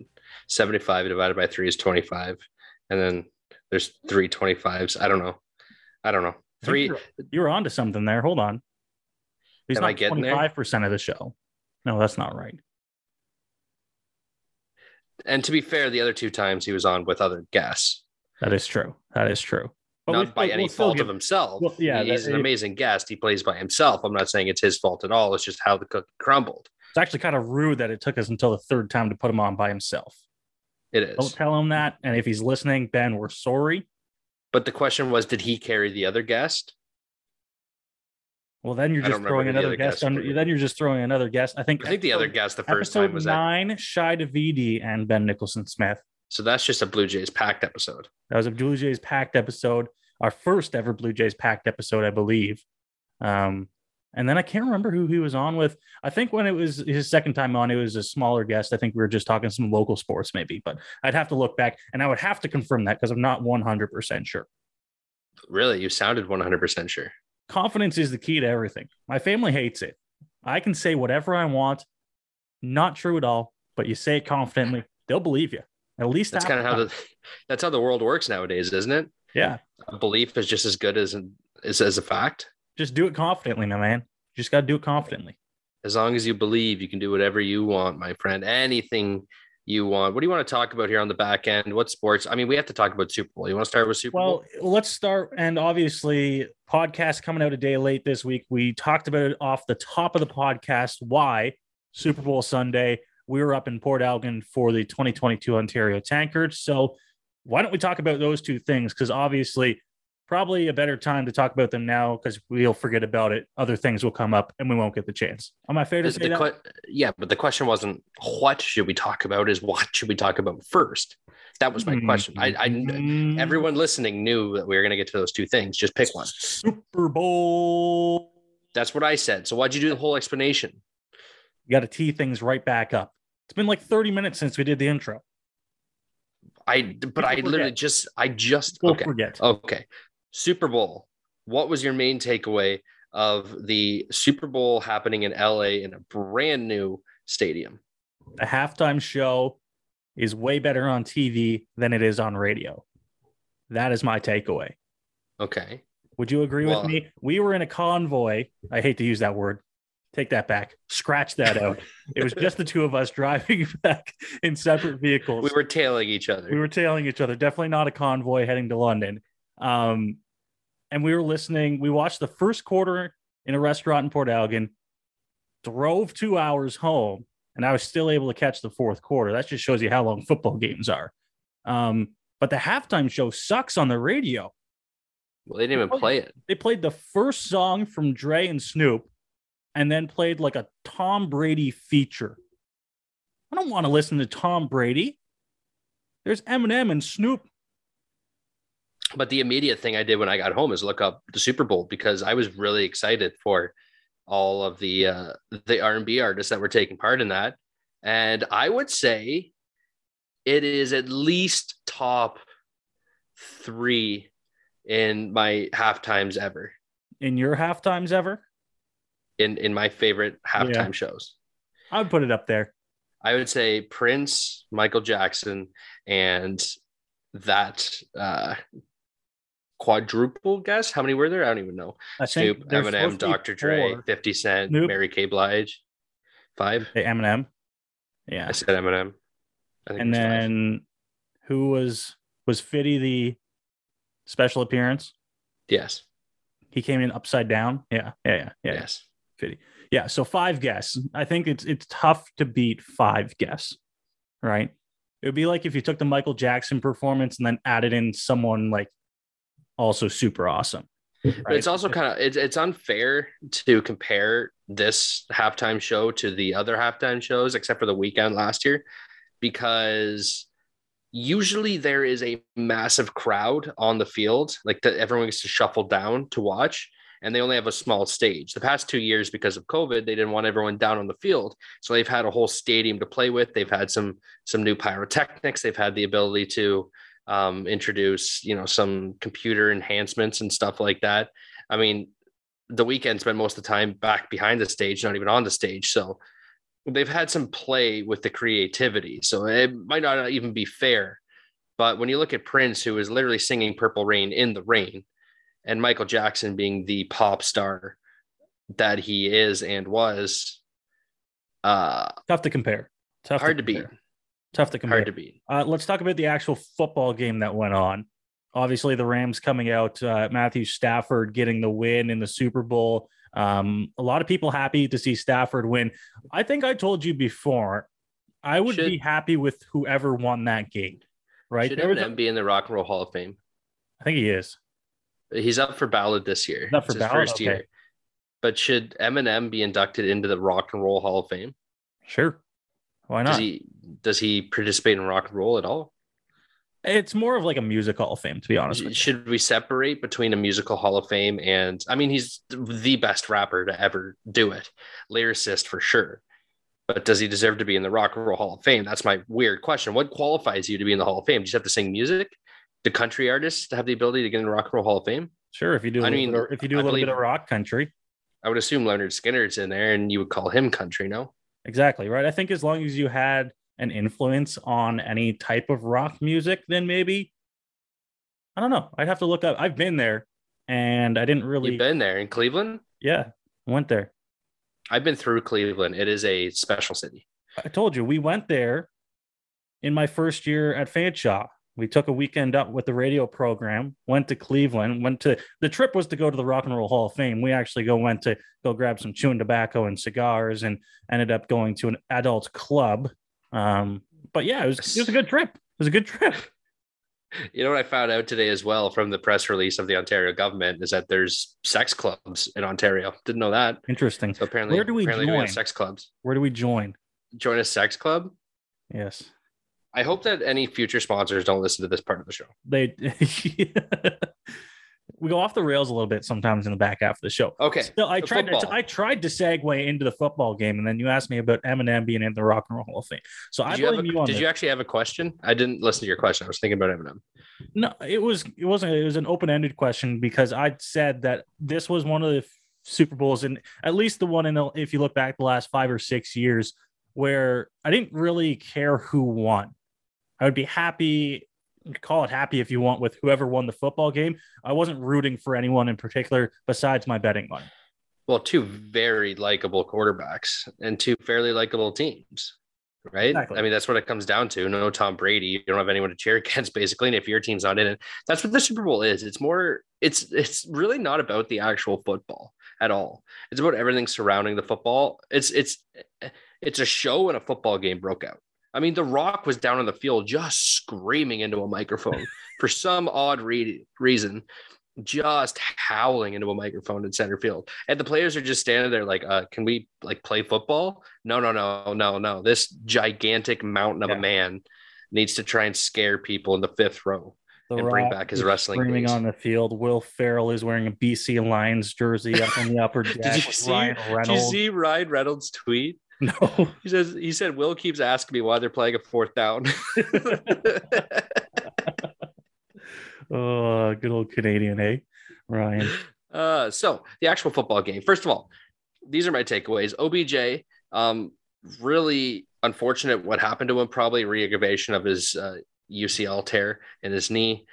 [SPEAKER 1] 75 divided by 3 is 25. And then there's three 25s. I don't know. I don't know. Three
[SPEAKER 2] you were, you were onto something there. Hold on. He's
[SPEAKER 1] Am
[SPEAKER 2] not
[SPEAKER 1] I getting
[SPEAKER 2] 25% of the show. No, that's not right.
[SPEAKER 1] and to be fair, the other two times he was on with other guests.
[SPEAKER 2] That is true. That is true. But
[SPEAKER 1] not by any
[SPEAKER 2] we'll
[SPEAKER 1] fault
[SPEAKER 2] give-
[SPEAKER 1] of himself.
[SPEAKER 2] Well, yeah,
[SPEAKER 1] he's
[SPEAKER 2] that-
[SPEAKER 1] an amazing guest. He plays by himself. I'm not saying it's his fault at all. It's just how the cookie crumbled.
[SPEAKER 2] It's actually kind of rude that it took us until the third time to put him on by himself.
[SPEAKER 1] It is.
[SPEAKER 2] Don't tell him that. And if he's listening, Ben, we're sorry.
[SPEAKER 1] But the question was, did he carry the other guest?
[SPEAKER 2] Well, then you're just throwing another guest
[SPEAKER 1] guest
[SPEAKER 2] under. Then you're just throwing another guest. I think.
[SPEAKER 1] I think the other guest the first
[SPEAKER 2] episode
[SPEAKER 1] time was that.
[SPEAKER 2] nine, Shi Davidi and Ben Nicholson Smith.
[SPEAKER 1] So that's just a Blue Jays packed episode.
[SPEAKER 2] That was a Blue Jays packed episode, our first ever Blue Jays packed episode, I believe. Um, and then I can't remember who he was on with. I think when it was his second time on, it was a smaller guest. I think we were just talking some local sports, maybe, but I'd have to look back and I would have to confirm that because I'm not 100% sure.
[SPEAKER 1] Really, you sounded 100% sure.
[SPEAKER 2] Confidence is the key to everything. My family hates it. I can say whatever I want, not true at all, but you say it confidently, they'll believe you. At least
[SPEAKER 1] That's kind of how the that's how the world works nowadays, isn't it?
[SPEAKER 2] yeah.
[SPEAKER 1] A belief is just as good as as, as a fact.
[SPEAKER 2] Just do it confidently, my man. You just got to do it confidently.
[SPEAKER 1] As long as you believe, you can do whatever you want, my friend. Anything you want. What do you want to talk about here on the back end? What sports? I mean, we have to talk about Super Bowl. You want to start with Super
[SPEAKER 2] Well,
[SPEAKER 1] Bowl?
[SPEAKER 2] Well, let's start. And obviously, podcast coming out a day late this week. We talked about it off the top of the podcast. Why Super Bowl Sunday? We were up in Port Elgin for the 2022 Ontario Tankard. So, why don't we talk about those two things? Because obviously, probably a better time to talk about them now because we'll forget about it. Other things will come up and we won't get the chance. Am I fair to
[SPEAKER 1] The-
[SPEAKER 2] say
[SPEAKER 1] the
[SPEAKER 2] that?
[SPEAKER 1] que- yeah, but the question wasn't what should we talk about, is what should we talk about first? That was my hmm. question. I, I everyone listening knew that we were going to get to those two things. Just pick one.
[SPEAKER 2] Super Bowl.
[SPEAKER 1] That's what I said. So why'd you do the whole explanation?
[SPEAKER 2] You got to tee things right back up. It's been like 30 minutes since we did the intro.
[SPEAKER 1] I but I
[SPEAKER 2] People
[SPEAKER 1] literally
[SPEAKER 2] forget.
[SPEAKER 1] just I just okay
[SPEAKER 2] forget.
[SPEAKER 1] okay Super Bowl. What was your main takeaway of the Super Bowl happening in LA in a brand new stadium?
[SPEAKER 2] The halftime show is way better on TV than it is on radio. That is my takeaway.
[SPEAKER 1] Okay,
[SPEAKER 2] Would you agree
[SPEAKER 1] Well-
[SPEAKER 2] with me? We were in a convoy. I hate to use that word. Take that back. Scratch that out. it was just the two of us driving back in separate vehicles.
[SPEAKER 1] we were tailing each other.
[SPEAKER 2] we were tailing each other. Definitely not a convoy heading to London. Um, and we were listening. We watched the first quarter in a restaurant in Port Elgin, drove two hours home, and I was still able to catch the fourth quarter. That just shows you how long football games are. Um, but the halftime show sucks on the radio.
[SPEAKER 1] well, they didn't even play it.
[SPEAKER 2] They played the first song from Dre and Snoop, and then played like a Tom Brady feature. I don't want to listen to Tom Brady. There's Eminem and Snoop.
[SPEAKER 1] But the immediate thing I did when I got home is look up the Super Bowl because I was really excited for all of the uh, the R&B artists that were taking part in that. And I would say it is at least top three in my half times ever.
[SPEAKER 2] In your half times ever?
[SPEAKER 1] In in my favorite halftime yeah. shows.
[SPEAKER 2] I would put it up there.
[SPEAKER 1] I would say Prince, Michael Jackson, and that uh, quadruple guess. How many were there? I don't even know.
[SPEAKER 2] I
[SPEAKER 1] Snoop, Eminem, Dr. Dre, 50 Cent, Snoop. Mary J. Blige. Five.
[SPEAKER 2] Hey, Eminem. Yeah.
[SPEAKER 1] I said Eminem.
[SPEAKER 2] I and then five. who was was Fitty the special appearance?
[SPEAKER 1] Yes.
[SPEAKER 2] He came in upside down. Yeah. Yeah. Yeah. yeah.
[SPEAKER 1] Yes.
[SPEAKER 2] Fitty. Yeah. So five guess. I think it's it's tough to beat five guess. Right. It would be like if you took the Michael Jackson performance and then added in someone like also super awesome.
[SPEAKER 1] Right? But it's also kind of it's, it's unfair to compare this halftime show to the other halftime shows, except for the Weeknd last year, because usually there is a massive crowd on the field, like that everyone gets to shuffle down to watch, and they only have a small stage. The past two years, because of COVID, they didn't want everyone down on the field, so they've had a whole stadium to play with. They've had some some new pyrotechnics. They've had the ability to um, introduce you know some computer enhancements and stuff like that. I mean, the Weeknd spent most of the time back behind the stage, not even on the stage. So they've had some play with the creativity. So it might not even be fair. But when you look at Prince, who is literally singing Purple Rain in the rain, and Michael Jackson being the pop star that he is and was, uh,
[SPEAKER 2] tough to compare. Tough
[SPEAKER 1] hard
[SPEAKER 2] to,
[SPEAKER 1] to beat.
[SPEAKER 2] Tough to compare.
[SPEAKER 1] Hard to beat.
[SPEAKER 2] Uh, let's talk about the actual football game that went on. Obviously, the Rams coming out, uh, Matthew Stafford getting the win in the Super Bowl. Um, a lot of people happy to see Stafford win. I think I told you before, I would should, be happy with whoever won that game. Right?
[SPEAKER 1] Should Eminem a, be in the Rock and Roll Hall of Fame?
[SPEAKER 2] I think he is.
[SPEAKER 1] He's up for ballot this year.
[SPEAKER 2] Up for ballot, first okay. year.
[SPEAKER 1] But should Eminem be inducted into the Rock and Roll Hall of Fame?
[SPEAKER 2] Sure. Why not?
[SPEAKER 1] Does he does he participate in rock and roll at all?
[SPEAKER 2] It's more of like a music hall of fame, to be honest.
[SPEAKER 1] Should we separate between a musical hall of fame and I mean he's the best rapper to ever do it, lyricist for sure. But does he deserve to be in the rock and roll hall of fame? That's my weird question. What qualifies you to be in the hall of fame? Do you have to sing music? Do country artists have the ability to get in the rock and roll hall of fame?
[SPEAKER 2] Sure, if you do. I mean, of, if you do a I little bit of rock country,
[SPEAKER 1] I would assume Lynyrd Skynyrd's in there, and you would call him country. No,
[SPEAKER 2] exactly right. I think as long as you had an influence on any type of rock music, then maybe I don't know. I'd have to look up. I've been there and I didn't really
[SPEAKER 1] You've been there in Cleveland?
[SPEAKER 2] Yeah, went there.
[SPEAKER 1] I've been through Cleveland. It is a special city.
[SPEAKER 2] I told you we went there in my first year at Fanshawe. We took a weekend up with the radio program, went to Cleveland, went to the trip was to go to the Rock and Roll Hall of Fame. We actually go went to go grab some chewing tobacco and cigars and ended up going to an adult club um, but yeah, it was it was a good trip. It was a good trip.
[SPEAKER 1] You know what I found out today as well from the press release of the Ontario government is that there's sex clubs in Ontario. Didn't know that.
[SPEAKER 2] Interesting.
[SPEAKER 1] So apparently,
[SPEAKER 2] where do we join?
[SPEAKER 1] sex clubs.
[SPEAKER 2] Where do we join?
[SPEAKER 1] Join a sex club.
[SPEAKER 2] Yes.
[SPEAKER 1] I hope that any future sponsors don't listen to this part of the show.
[SPEAKER 2] They we go off the rails a little bit sometimes in the back half of the show.
[SPEAKER 1] Okay.
[SPEAKER 2] So I tried to I tried to segue into the football game, and then you asked me about Eminem being in the Rock and Roll Hall of Fame. So did I
[SPEAKER 1] you
[SPEAKER 2] blame
[SPEAKER 1] a,
[SPEAKER 2] you on.
[SPEAKER 1] Did
[SPEAKER 2] this.
[SPEAKER 1] you actually have a question? I didn't listen to your question. I was thinking about Eminem.
[SPEAKER 2] No, it was it wasn't. It was an open ended question because I said that this was one of the Super Bowls, and at least the one in the, if you look back the last five or six years, where I didn't really care who won. I would be happy call it happy if you want with whoever won the football game. I wasn't rooting for anyone in particular besides my betting money.
[SPEAKER 1] Well, two very likable quarterbacks and two fairly likable teams, right? Exactly. I mean, that's what it comes down to. No Tom Brady. You don't have anyone to cheer against, basically. And if your team's not in it, that's what the Super Bowl is. It's more, it's it's really not about the actual football at all. It's about everything surrounding the football. It's it's it's a show when a football game broke out. I mean, The Rock was down on the field just screaming into a microphone for some odd re- reason. just howling into a microphone in center field. And the players are just standing there like, uh, can we like play football? No, no, no, no, no. This gigantic mountain of yeah. a man needs to try and scare people in the fifth row the and bring back his wrestling.
[SPEAKER 2] Screaming days. on the field. Will Ferrell is wearing a BC Lions jersey up in the upper deck.
[SPEAKER 1] did, you see, did you see Ryan Reynolds' tweet?
[SPEAKER 2] No.
[SPEAKER 1] He says he said Will keeps asking me why they're playing a fourth down.
[SPEAKER 2] oh, good old Canadian, hey, Ryan.
[SPEAKER 1] Uh, so the actual football game. First of all, these are my takeaways. OBJ, um, really unfortunate what happened to him. Probably reaggravation of his uh, UCL tear in his knee.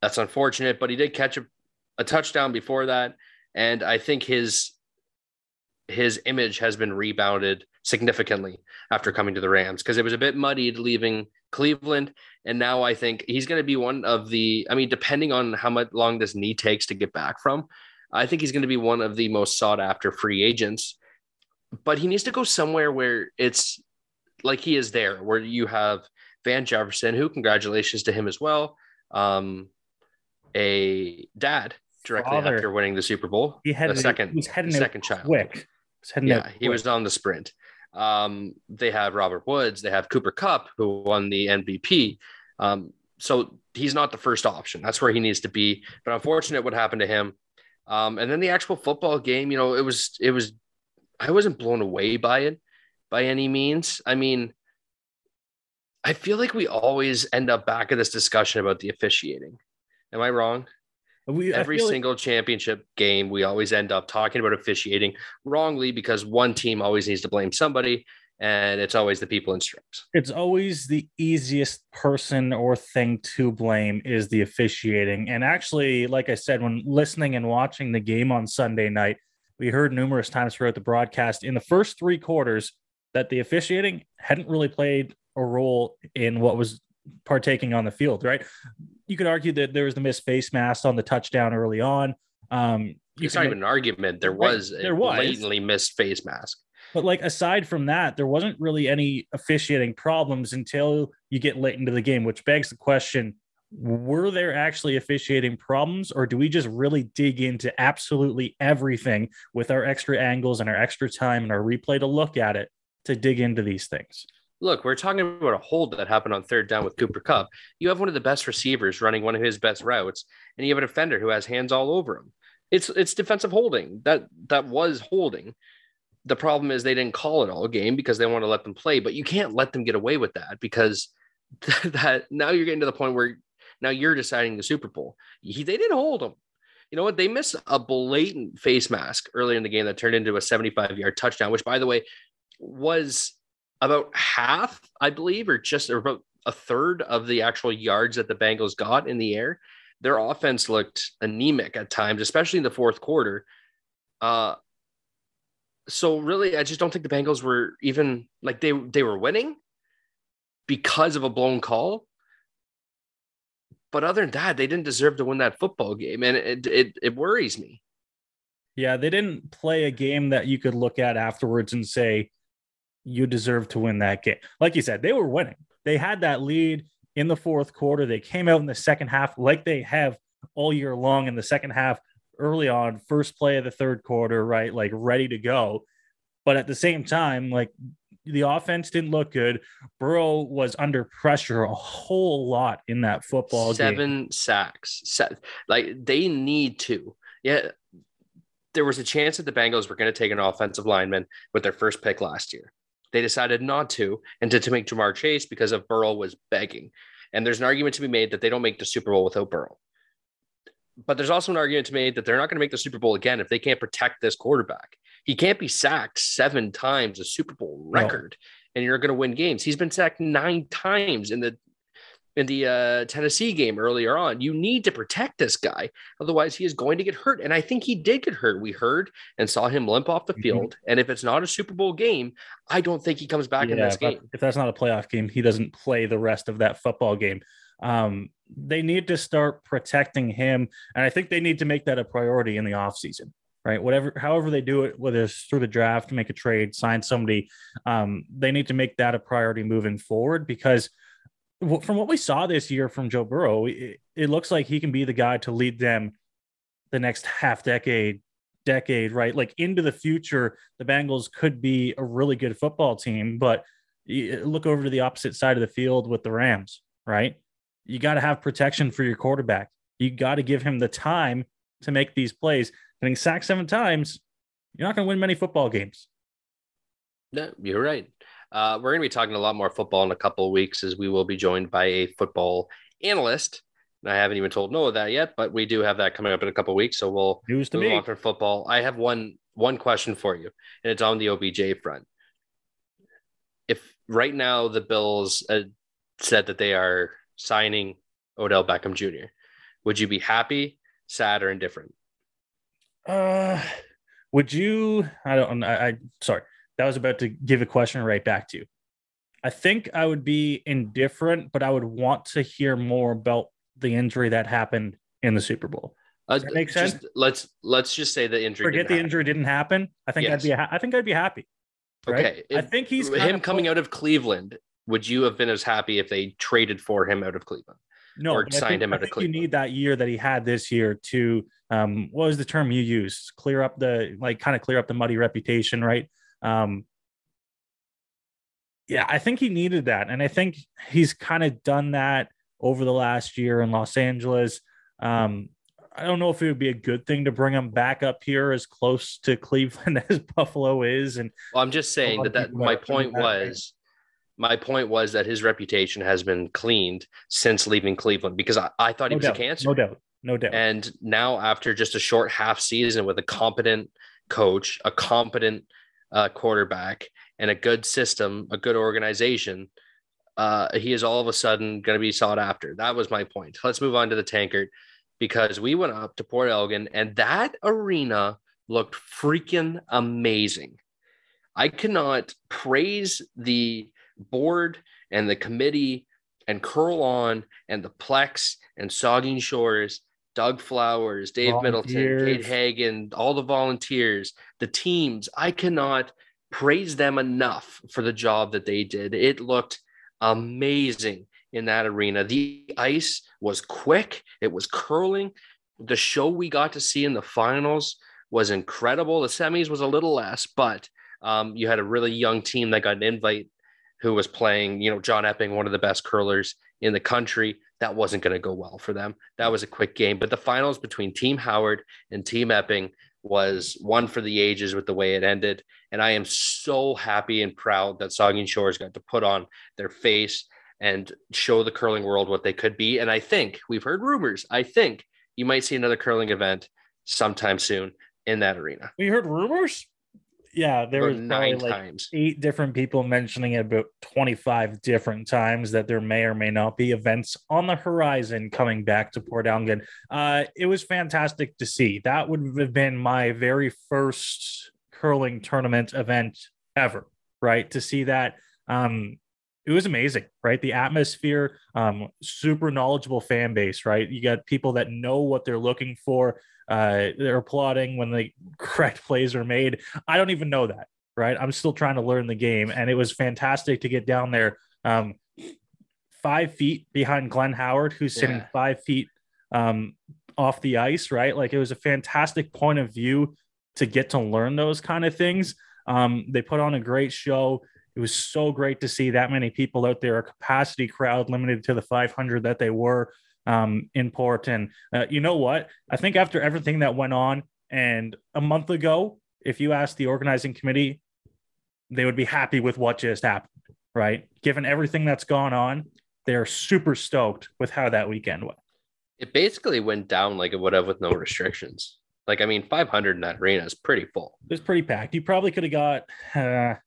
[SPEAKER 1] That's unfortunate, but he did catch a, a touchdown before that, and I think his his image has been rebounded significantly after coming to the Rams because it was a bit muddied leaving Cleveland, and now I think he's going to be one of the. I mean, depending on how much long this knee takes to get back from, I think he's going to be one of the most sought after free agents. But he needs to go somewhere where it's like he is there, where you have Van Jefferson, who congratulations to him as well. Um, a dad directly Father. after winning the Super Bowl.
[SPEAKER 2] He had
[SPEAKER 1] a second,
[SPEAKER 2] he heading
[SPEAKER 1] second child.
[SPEAKER 2] Quick.
[SPEAKER 1] yeah, he was on the sprint. Um, they have Robert Woods. They have Cooper Kupp, who won the MVP. Um, so he's not the first option. That's where he needs to be. But unfortunate what happened to him. Um, and then the actual football game, you know, it was it was I wasn't blown away by it by any means. I mean, I feel like we always end up back in this discussion about the officiating. Am I wrong? We, Every single like... championship game, we always end up talking about officiating wrongly because one team always needs to blame somebody, and it's always the people in stripes.
[SPEAKER 2] It's always the easiest person or thing to blame is the officiating. And actually, like I said, when listening and watching the game on Sunday night, we heard numerous times throughout the broadcast in the first three quarters that the officiating hadn't really played a role in what was partaking on the field, right? You could argue that there was the missed face mask on the touchdown early on. Um,
[SPEAKER 1] it's not even an argument. There was right, there was blatantly missed face mask.
[SPEAKER 2] But like aside from that, there wasn't really any officiating problems until you get late into the game, which begs the question: Were there actually officiating problems, or do we just really dig into absolutely everything with our extra angles and our extra time and our replay to look at it to dig into these things?
[SPEAKER 1] Look, we're talking about a hold that happened on third down with Cooper Kupp. You have one of the best receivers running one of his best routes, and you have a defender who has hands all over him. It's it's defensive holding. That that was holding. The problem is they didn't call it all game because they want to let them play, but you can't let them get away with that because that now you're getting to the point where now you're deciding the Super Bowl. He, they didn't hold him. You know what? They missed a blatant face mask early in the game that turned into a 75 yard touchdown, which, by the way, was about half, I believe, or just or about a third of the actual yards that the Bengals got in the air. Their offense looked anemic at times, especially in the fourth quarter. Uh, so really, I just don't think the Bengals were even like they they were winning because of a blown call. But other than that, they didn't deserve to win that football game, and it it, it worries me.
[SPEAKER 2] Yeah, they didn't play a game that you could look at afterwards and say, you deserve to win that game. Like you said, they were winning. They had that lead in the fourth quarter. They came out in the second half like they have all year long in the second half, early on, first play of the third quarter, right? Like ready to go. But at the same time, like the offense didn't look good. Burrow was under pressure a whole lot in that football
[SPEAKER 1] Seven
[SPEAKER 2] game.
[SPEAKER 1] Seven sacks. Like they need to. Yeah. There was a chance that the Bengals were going to take an offensive lineman with their first pick last year. They decided not to and to, to make Ja'Marr Chase because of Burrow was begging. And there's an argument to be made that they don't make the Super Bowl without Burrow. But there's also an argument to be made that they're not going to make the Super Bowl again if they can't protect this quarterback. He can't be sacked seven times a Super Bowl record, no. and you're going to win games. He's been sacked nine times in the in the uh, Tennessee game earlier on. You need to protect this guy, otherwise he is going to get hurt. And I think he did get hurt. We heard and saw him limp off the mm-hmm. field. And if it's not a Super Bowl game, I don't think he comes back yeah, in this game.
[SPEAKER 2] If that's not a playoff game, he doesn't play the rest of that football game. Um, they need to start protecting him, and I think they need to make that a priority in the offseason right? Whatever, however they do it, whether it's through the draft, make a trade, sign somebody, um, they need to make that a priority moving forward because from what we saw this year from Joe Burrow, it, it, looks like he can be the guy to lead them the next half decade, decade, right? Like into the future, the Bengals could be a really good football team, but look over to the opposite side of the field with the Rams, right? You got to have protection for your quarterback. You got to give him the time to make these plays. Getting sacked seven times, you're not going to win many football games.
[SPEAKER 1] No, you're right. Uh, we're going to be talking a lot more football in a couple of weeks as we will be joined by a football analyst. And I haven't even told Noah that yet, but we do have that coming up in a couple of weeks. So we'll
[SPEAKER 2] News to
[SPEAKER 1] move
[SPEAKER 2] me.
[SPEAKER 1] on from football. I have one one question for you, and it's on the OBJ front. If right now the Bills uh, said that they are signing Odell Beckham Jr., would you be happy, sad, or indifferent?
[SPEAKER 2] Uh, would you? I don't. I, I sorry. That was about to give a question right back to you. I think I would be indifferent, but I would want to hear more about the injury that happened in the Super Bowl. Does that make sense?
[SPEAKER 1] Let's let's just say the injury.
[SPEAKER 2] Forget
[SPEAKER 1] didn't
[SPEAKER 2] the
[SPEAKER 1] happen.
[SPEAKER 2] injury didn't happen. I think
[SPEAKER 1] Yes.
[SPEAKER 2] I'd be. Ha- I think I'd be happy. right?
[SPEAKER 1] Okay,
[SPEAKER 2] I think he's
[SPEAKER 1] him coming out of Cleveland. Would you have been as happy if they traded for him out of Cleveland?
[SPEAKER 2] No,
[SPEAKER 1] or signed
[SPEAKER 2] think,
[SPEAKER 1] him out of
[SPEAKER 2] think you need that year that he had this year to um what was the term you used? Clear up the like kind of clear up the muddy reputation, right? Um yeah, I think he needed that. And I think he's kind of done that over the last year in Los Angeles. Um I don't know if it would be a good thing to bring him back up here as close to Cleveland as Buffalo is. And
[SPEAKER 1] Well, I'm just saying that that my point
[SPEAKER 2] that,
[SPEAKER 1] was my point was that his reputation has been cleaned since leaving Cleveland because I, I thought he was
[SPEAKER 2] doubt,
[SPEAKER 1] a cancer.
[SPEAKER 2] no doubt, no doubt.
[SPEAKER 1] And now, after just a short half season with a competent coach, a competent uh, quarterback, and a good system, a good organization, uh, he is all of a sudden going to be sought after. That was my point. Let's move on to the tankard because we went up to Port Elgin and that arena looked freaking amazing. I cannot praise the board and the committee and Curl On and the Plex and Saugeen Shores, Doug Flowers, Dave Middleton, Kate
[SPEAKER 2] Volunteers.
[SPEAKER 1] Hagen, all the volunteers, the teams. I cannot praise them enough for the job that they did. It looked amazing in that arena. The ice was quick, it was curling. The show we got to see in the finals was incredible. The semis was a little less, but um, you had a really young team that got an invite who was playing, you know, John Epping, one of the best curlers in the country. That wasn't going to go well for them. That was a quick game. But the finals between Team Howard and Team Epping was one for the ages with the way it ended. And I am so happy and proud that Saugeen Shores got to put on their face and show the curling world what they could be. And I think we've heard rumors. I think you might see another curling event sometime soon in that arena.
[SPEAKER 2] We heard rumors. Yeah, there was probably
[SPEAKER 1] nine
[SPEAKER 2] like
[SPEAKER 1] times.
[SPEAKER 2] eight different people mentioning it about 25 different times that there may or may not be events on the horizon coming back to Port Elgin. Uh, it was fantastic to see. That would have been my very first curling tournament event ever, right? To see that. Um, it was amazing, right? The atmosphere, um, super knowledgeable fan base, right? You got people that know what they're looking for. Uh, they're applauding when the correct plays are made. I don't even know that, right? I'm still trying to learn the game, and it was fantastic to get down there, um, five feet behind Glenn Howard, who's sitting
[SPEAKER 1] Yeah.
[SPEAKER 2] five feet um, off the ice, right? Like it was a fantastic point of view to get to learn those kind of things. Um, they put on a great show. It was so great to see that many people out there, a capacity crowd limited to the 500 that they were um, in Port. And uh, you know what? I think after everything that went on, and a month ago, if you asked the organizing committee, they would be happy with what just happened, right? Given everything that's gone on, they're super stoked with how that weekend went.
[SPEAKER 1] It basically went down like it would have with no restrictions. Like, I mean, 500 in that arena is pretty full.
[SPEAKER 2] It was pretty packed. You probably could have got, uh, I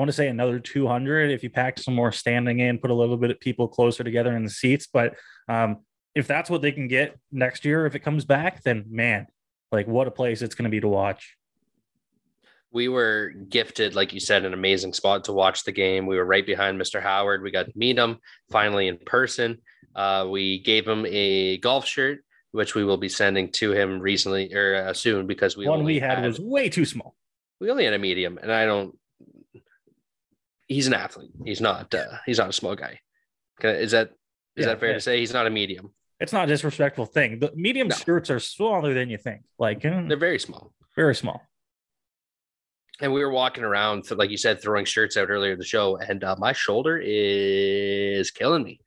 [SPEAKER 2] want to say another 200 if you packed some more standing in, put a little bit of people closer together in the seats. But um, if that's what they can get next year, if it comes back, then man, like what a place it's going to be to watch.
[SPEAKER 1] we were gifted, like you said, an amazing spot to watch the game. We were right behind Mr. Howard. We got to meet him finally in person. Uh, we gave him a golf shirt, which we will be sending to him recently or uh, soon because we
[SPEAKER 2] One we had was way too small.
[SPEAKER 1] we only had a medium, and I don't. He's an athlete. He's not. Uh, he's not a small guy. Is that is
[SPEAKER 2] Yeah,
[SPEAKER 1] that fair
[SPEAKER 2] yeah.
[SPEAKER 1] to say? He's not a medium.
[SPEAKER 2] It's not a disrespectful thing. The medium
[SPEAKER 1] No.
[SPEAKER 2] skirts are smaller than you think. Like mm,
[SPEAKER 1] They're very small.
[SPEAKER 2] very small.
[SPEAKER 1] And we were walking around, like you said, throwing shirts out earlier in the show, and uh, my shoulder is killing me.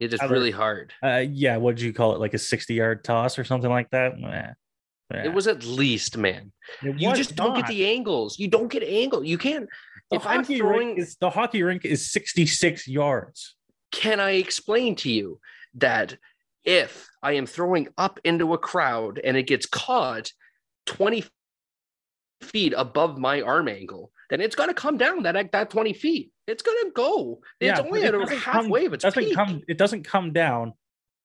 [SPEAKER 1] It is
[SPEAKER 2] Other-
[SPEAKER 1] really hard.
[SPEAKER 2] Uh, yeah, what did you call it? Like a 60 yard toss or something like that? Meh.
[SPEAKER 1] It was at least, man. You just don't get the angles. You don't get angle. You can't.
[SPEAKER 2] The
[SPEAKER 1] if I'm throwing,
[SPEAKER 2] is the hockey rink is 66 yards.
[SPEAKER 1] can I explain to you that if I am throwing up into a crowd and it gets caught 20 feet above my arm angle, then it's going to come down that that 20 feet. It's going to go. It's
[SPEAKER 2] Yeah,
[SPEAKER 1] only at
[SPEAKER 2] it doesn't
[SPEAKER 1] halfway
[SPEAKER 2] come-
[SPEAKER 1] of its
[SPEAKER 2] doesn't
[SPEAKER 1] peak.
[SPEAKER 2] come it doesn't come down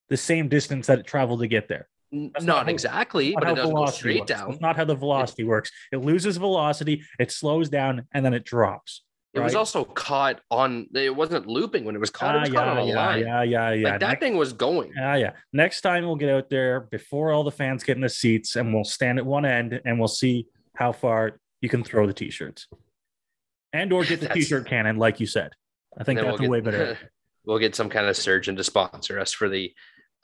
[SPEAKER 2] the same distance that it traveled to get there. That's
[SPEAKER 1] not,
[SPEAKER 2] not how-
[SPEAKER 1] exactly,
[SPEAKER 2] Not
[SPEAKER 1] but
[SPEAKER 2] how
[SPEAKER 1] it doesn't go straight
[SPEAKER 2] works.
[SPEAKER 1] down.
[SPEAKER 2] That's not how the velocity works. It loses velocity, it slows down, and then it drops.
[SPEAKER 1] It was also caught on. It wasn't looping when it was caught. it
[SPEAKER 2] Ah,
[SPEAKER 1] was caught
[SPEAKER 2] yeah,
[SPEAKER 1] on a
[SPEAKER 2] yeah,
[SPEAKER 1] line.
[SPEAKER 2] yeah, yeah, yeah.
[SPEAKER 1] Like that
[SPEAKER 2] Next-
[SPEAKER 1] thing was going.
[SPEAKER 2] Ah, yeah. Next time we'll get out there before all the fans get in the seats and we'll stand at one end and we'll see how far you can throw the t-shirts. And or get the t-shirt cannon, like you said. I think that's
[SPEAKER 1] we'll
[SPEAKER 2] a way better.
[SPEAKER 1] we'll get some kind of surgeon to sponsor us for the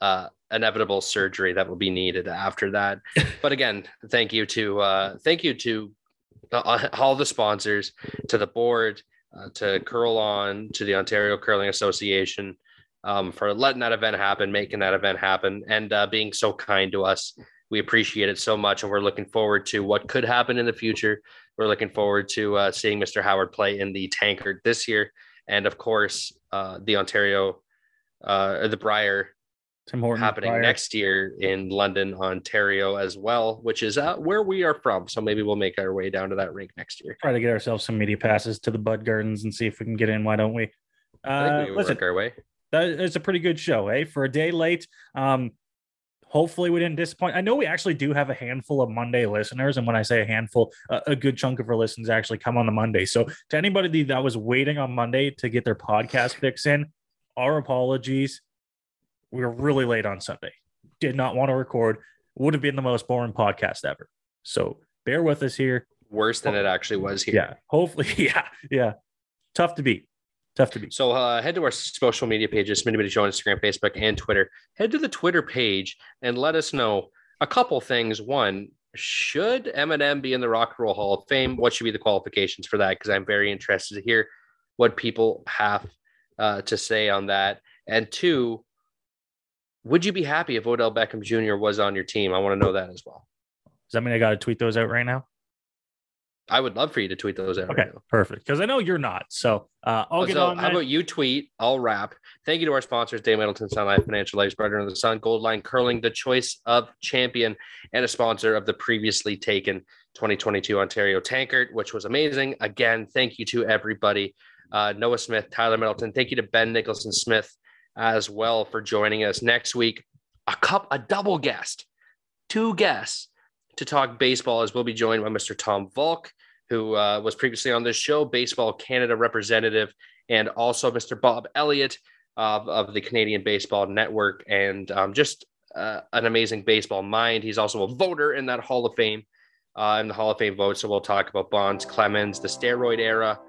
[SPEAKER 1] uh, inevitable surgery that will be needed after that. but again, thank you to uh, thank you to all the sponsors, to the board, uh, to Curl On, to the Ontario Curling Association. Um, for letting that event happen, making that event happen, and uh, being so kind to us. We appreciate it so much, and we're looking forward to what could happen in the future. We're looking forward to uh, seeing Mr. Howard play in the Tankard this year, and of course, uh, the Ontario, uh, the Brier
[SPEAKER 2] Tim Hortons
[SPEAKER 1] happening
[SPEAKER 2] Fire.
[SPEAKER 1] next year in London, Ontario, as well, which is uh, where we are from. So maybe we'll make our way down to that rink next year.
[SPEAKER 2] Try to get ourselves some media passes to the Bud Gardens and see if we can get in. Why don't we? Uh,
[SPEAKER 1] we
[SPEAKER 2] listen,
[SPEAKER 1] work our way.
[SPEAKER 2] that is a pretty good show, eh? For a day late. Um, hopefully we didn't disappoint. I know we actually do have a handful of Monday listeners, and when I say a handful, a, a good chunk of our listens actually come on the Monday. So to anybody that was waiting on Monday to get their podcast fix in, our apologies. We were really late on Sunday. Did not want to record. Would have been the most boring podcast ever. So bear with us here.
[SPEAKER 1] Worse than it actually was here.
[SPEAKER 2] Yeah. Hopefully, yeah, yeah. Tough to beat. Tough to beat.
[SPEAKER 1] So uh, head to our social media pages, Bitty Show on Instagram, Facebook, and Twitter. Head to the Twitter page and let us know a couple things. One, should Eminem be in the Rock and Roll Hall of Fame? What should be the qualifications for that? Because I'm very interested to hear what people have uh, to say on that. And two, would you be happy if Odell Beckham Jr. was on your team? I want to know that as well.
[SPEAKER 2] Does that mean I got to tweet those out right now?
[SPEAKER 1] I would love for you to tweet those out.
[SPEAKER 2] Okay,
[SPEAKER 1] right
[SPEAKER 2] perfect. Because I know you're not. So uh, I'll get
[SPEAKER 1] so
[SPEAKER 2] on
[SPEAKER 1] how
[SPEAKER 2] that.
[SPEAKER 1] about you tweet? I'll wrap. Thank you to our sponsors, Dave Middleton, Sun Life Financial Life, Brighter in the Sun, Goldline Curling, the choice of champion, and a sponsor of the previously taken 2022 Ontario Tankard, which was amazing. Again, thank you to everybody. Uh, Noah Smith, Tyler Middleton. Thank you to Ben Nicholson Smith as well for joining us next week. A cup, a double guest, two guests to talk baseball as we'll be joined by Mr. Tom Volk who uh, was previously on this show, Baseball Canada representative, and also Mr. Bob Elliott of, of the Canadian Baseball Network, and um, just uh, an amazing baseball mind. He's also a voter in that Hall of Fame, uh, in the Hall of Fame vote. So we'll talk about Bonds, Clemens, the steroid era,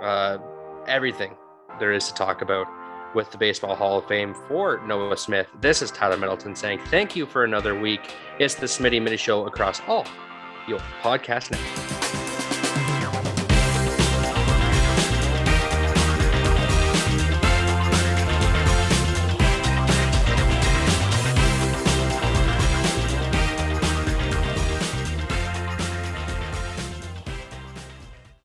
[SPEAKER 1] uh, everything there is to talk about with the Baseball Hall of Fame for Noah Smith. This is Tyler Middleton saying thank you for another week. It's the Smitty Mitty Show across all your podcast networks.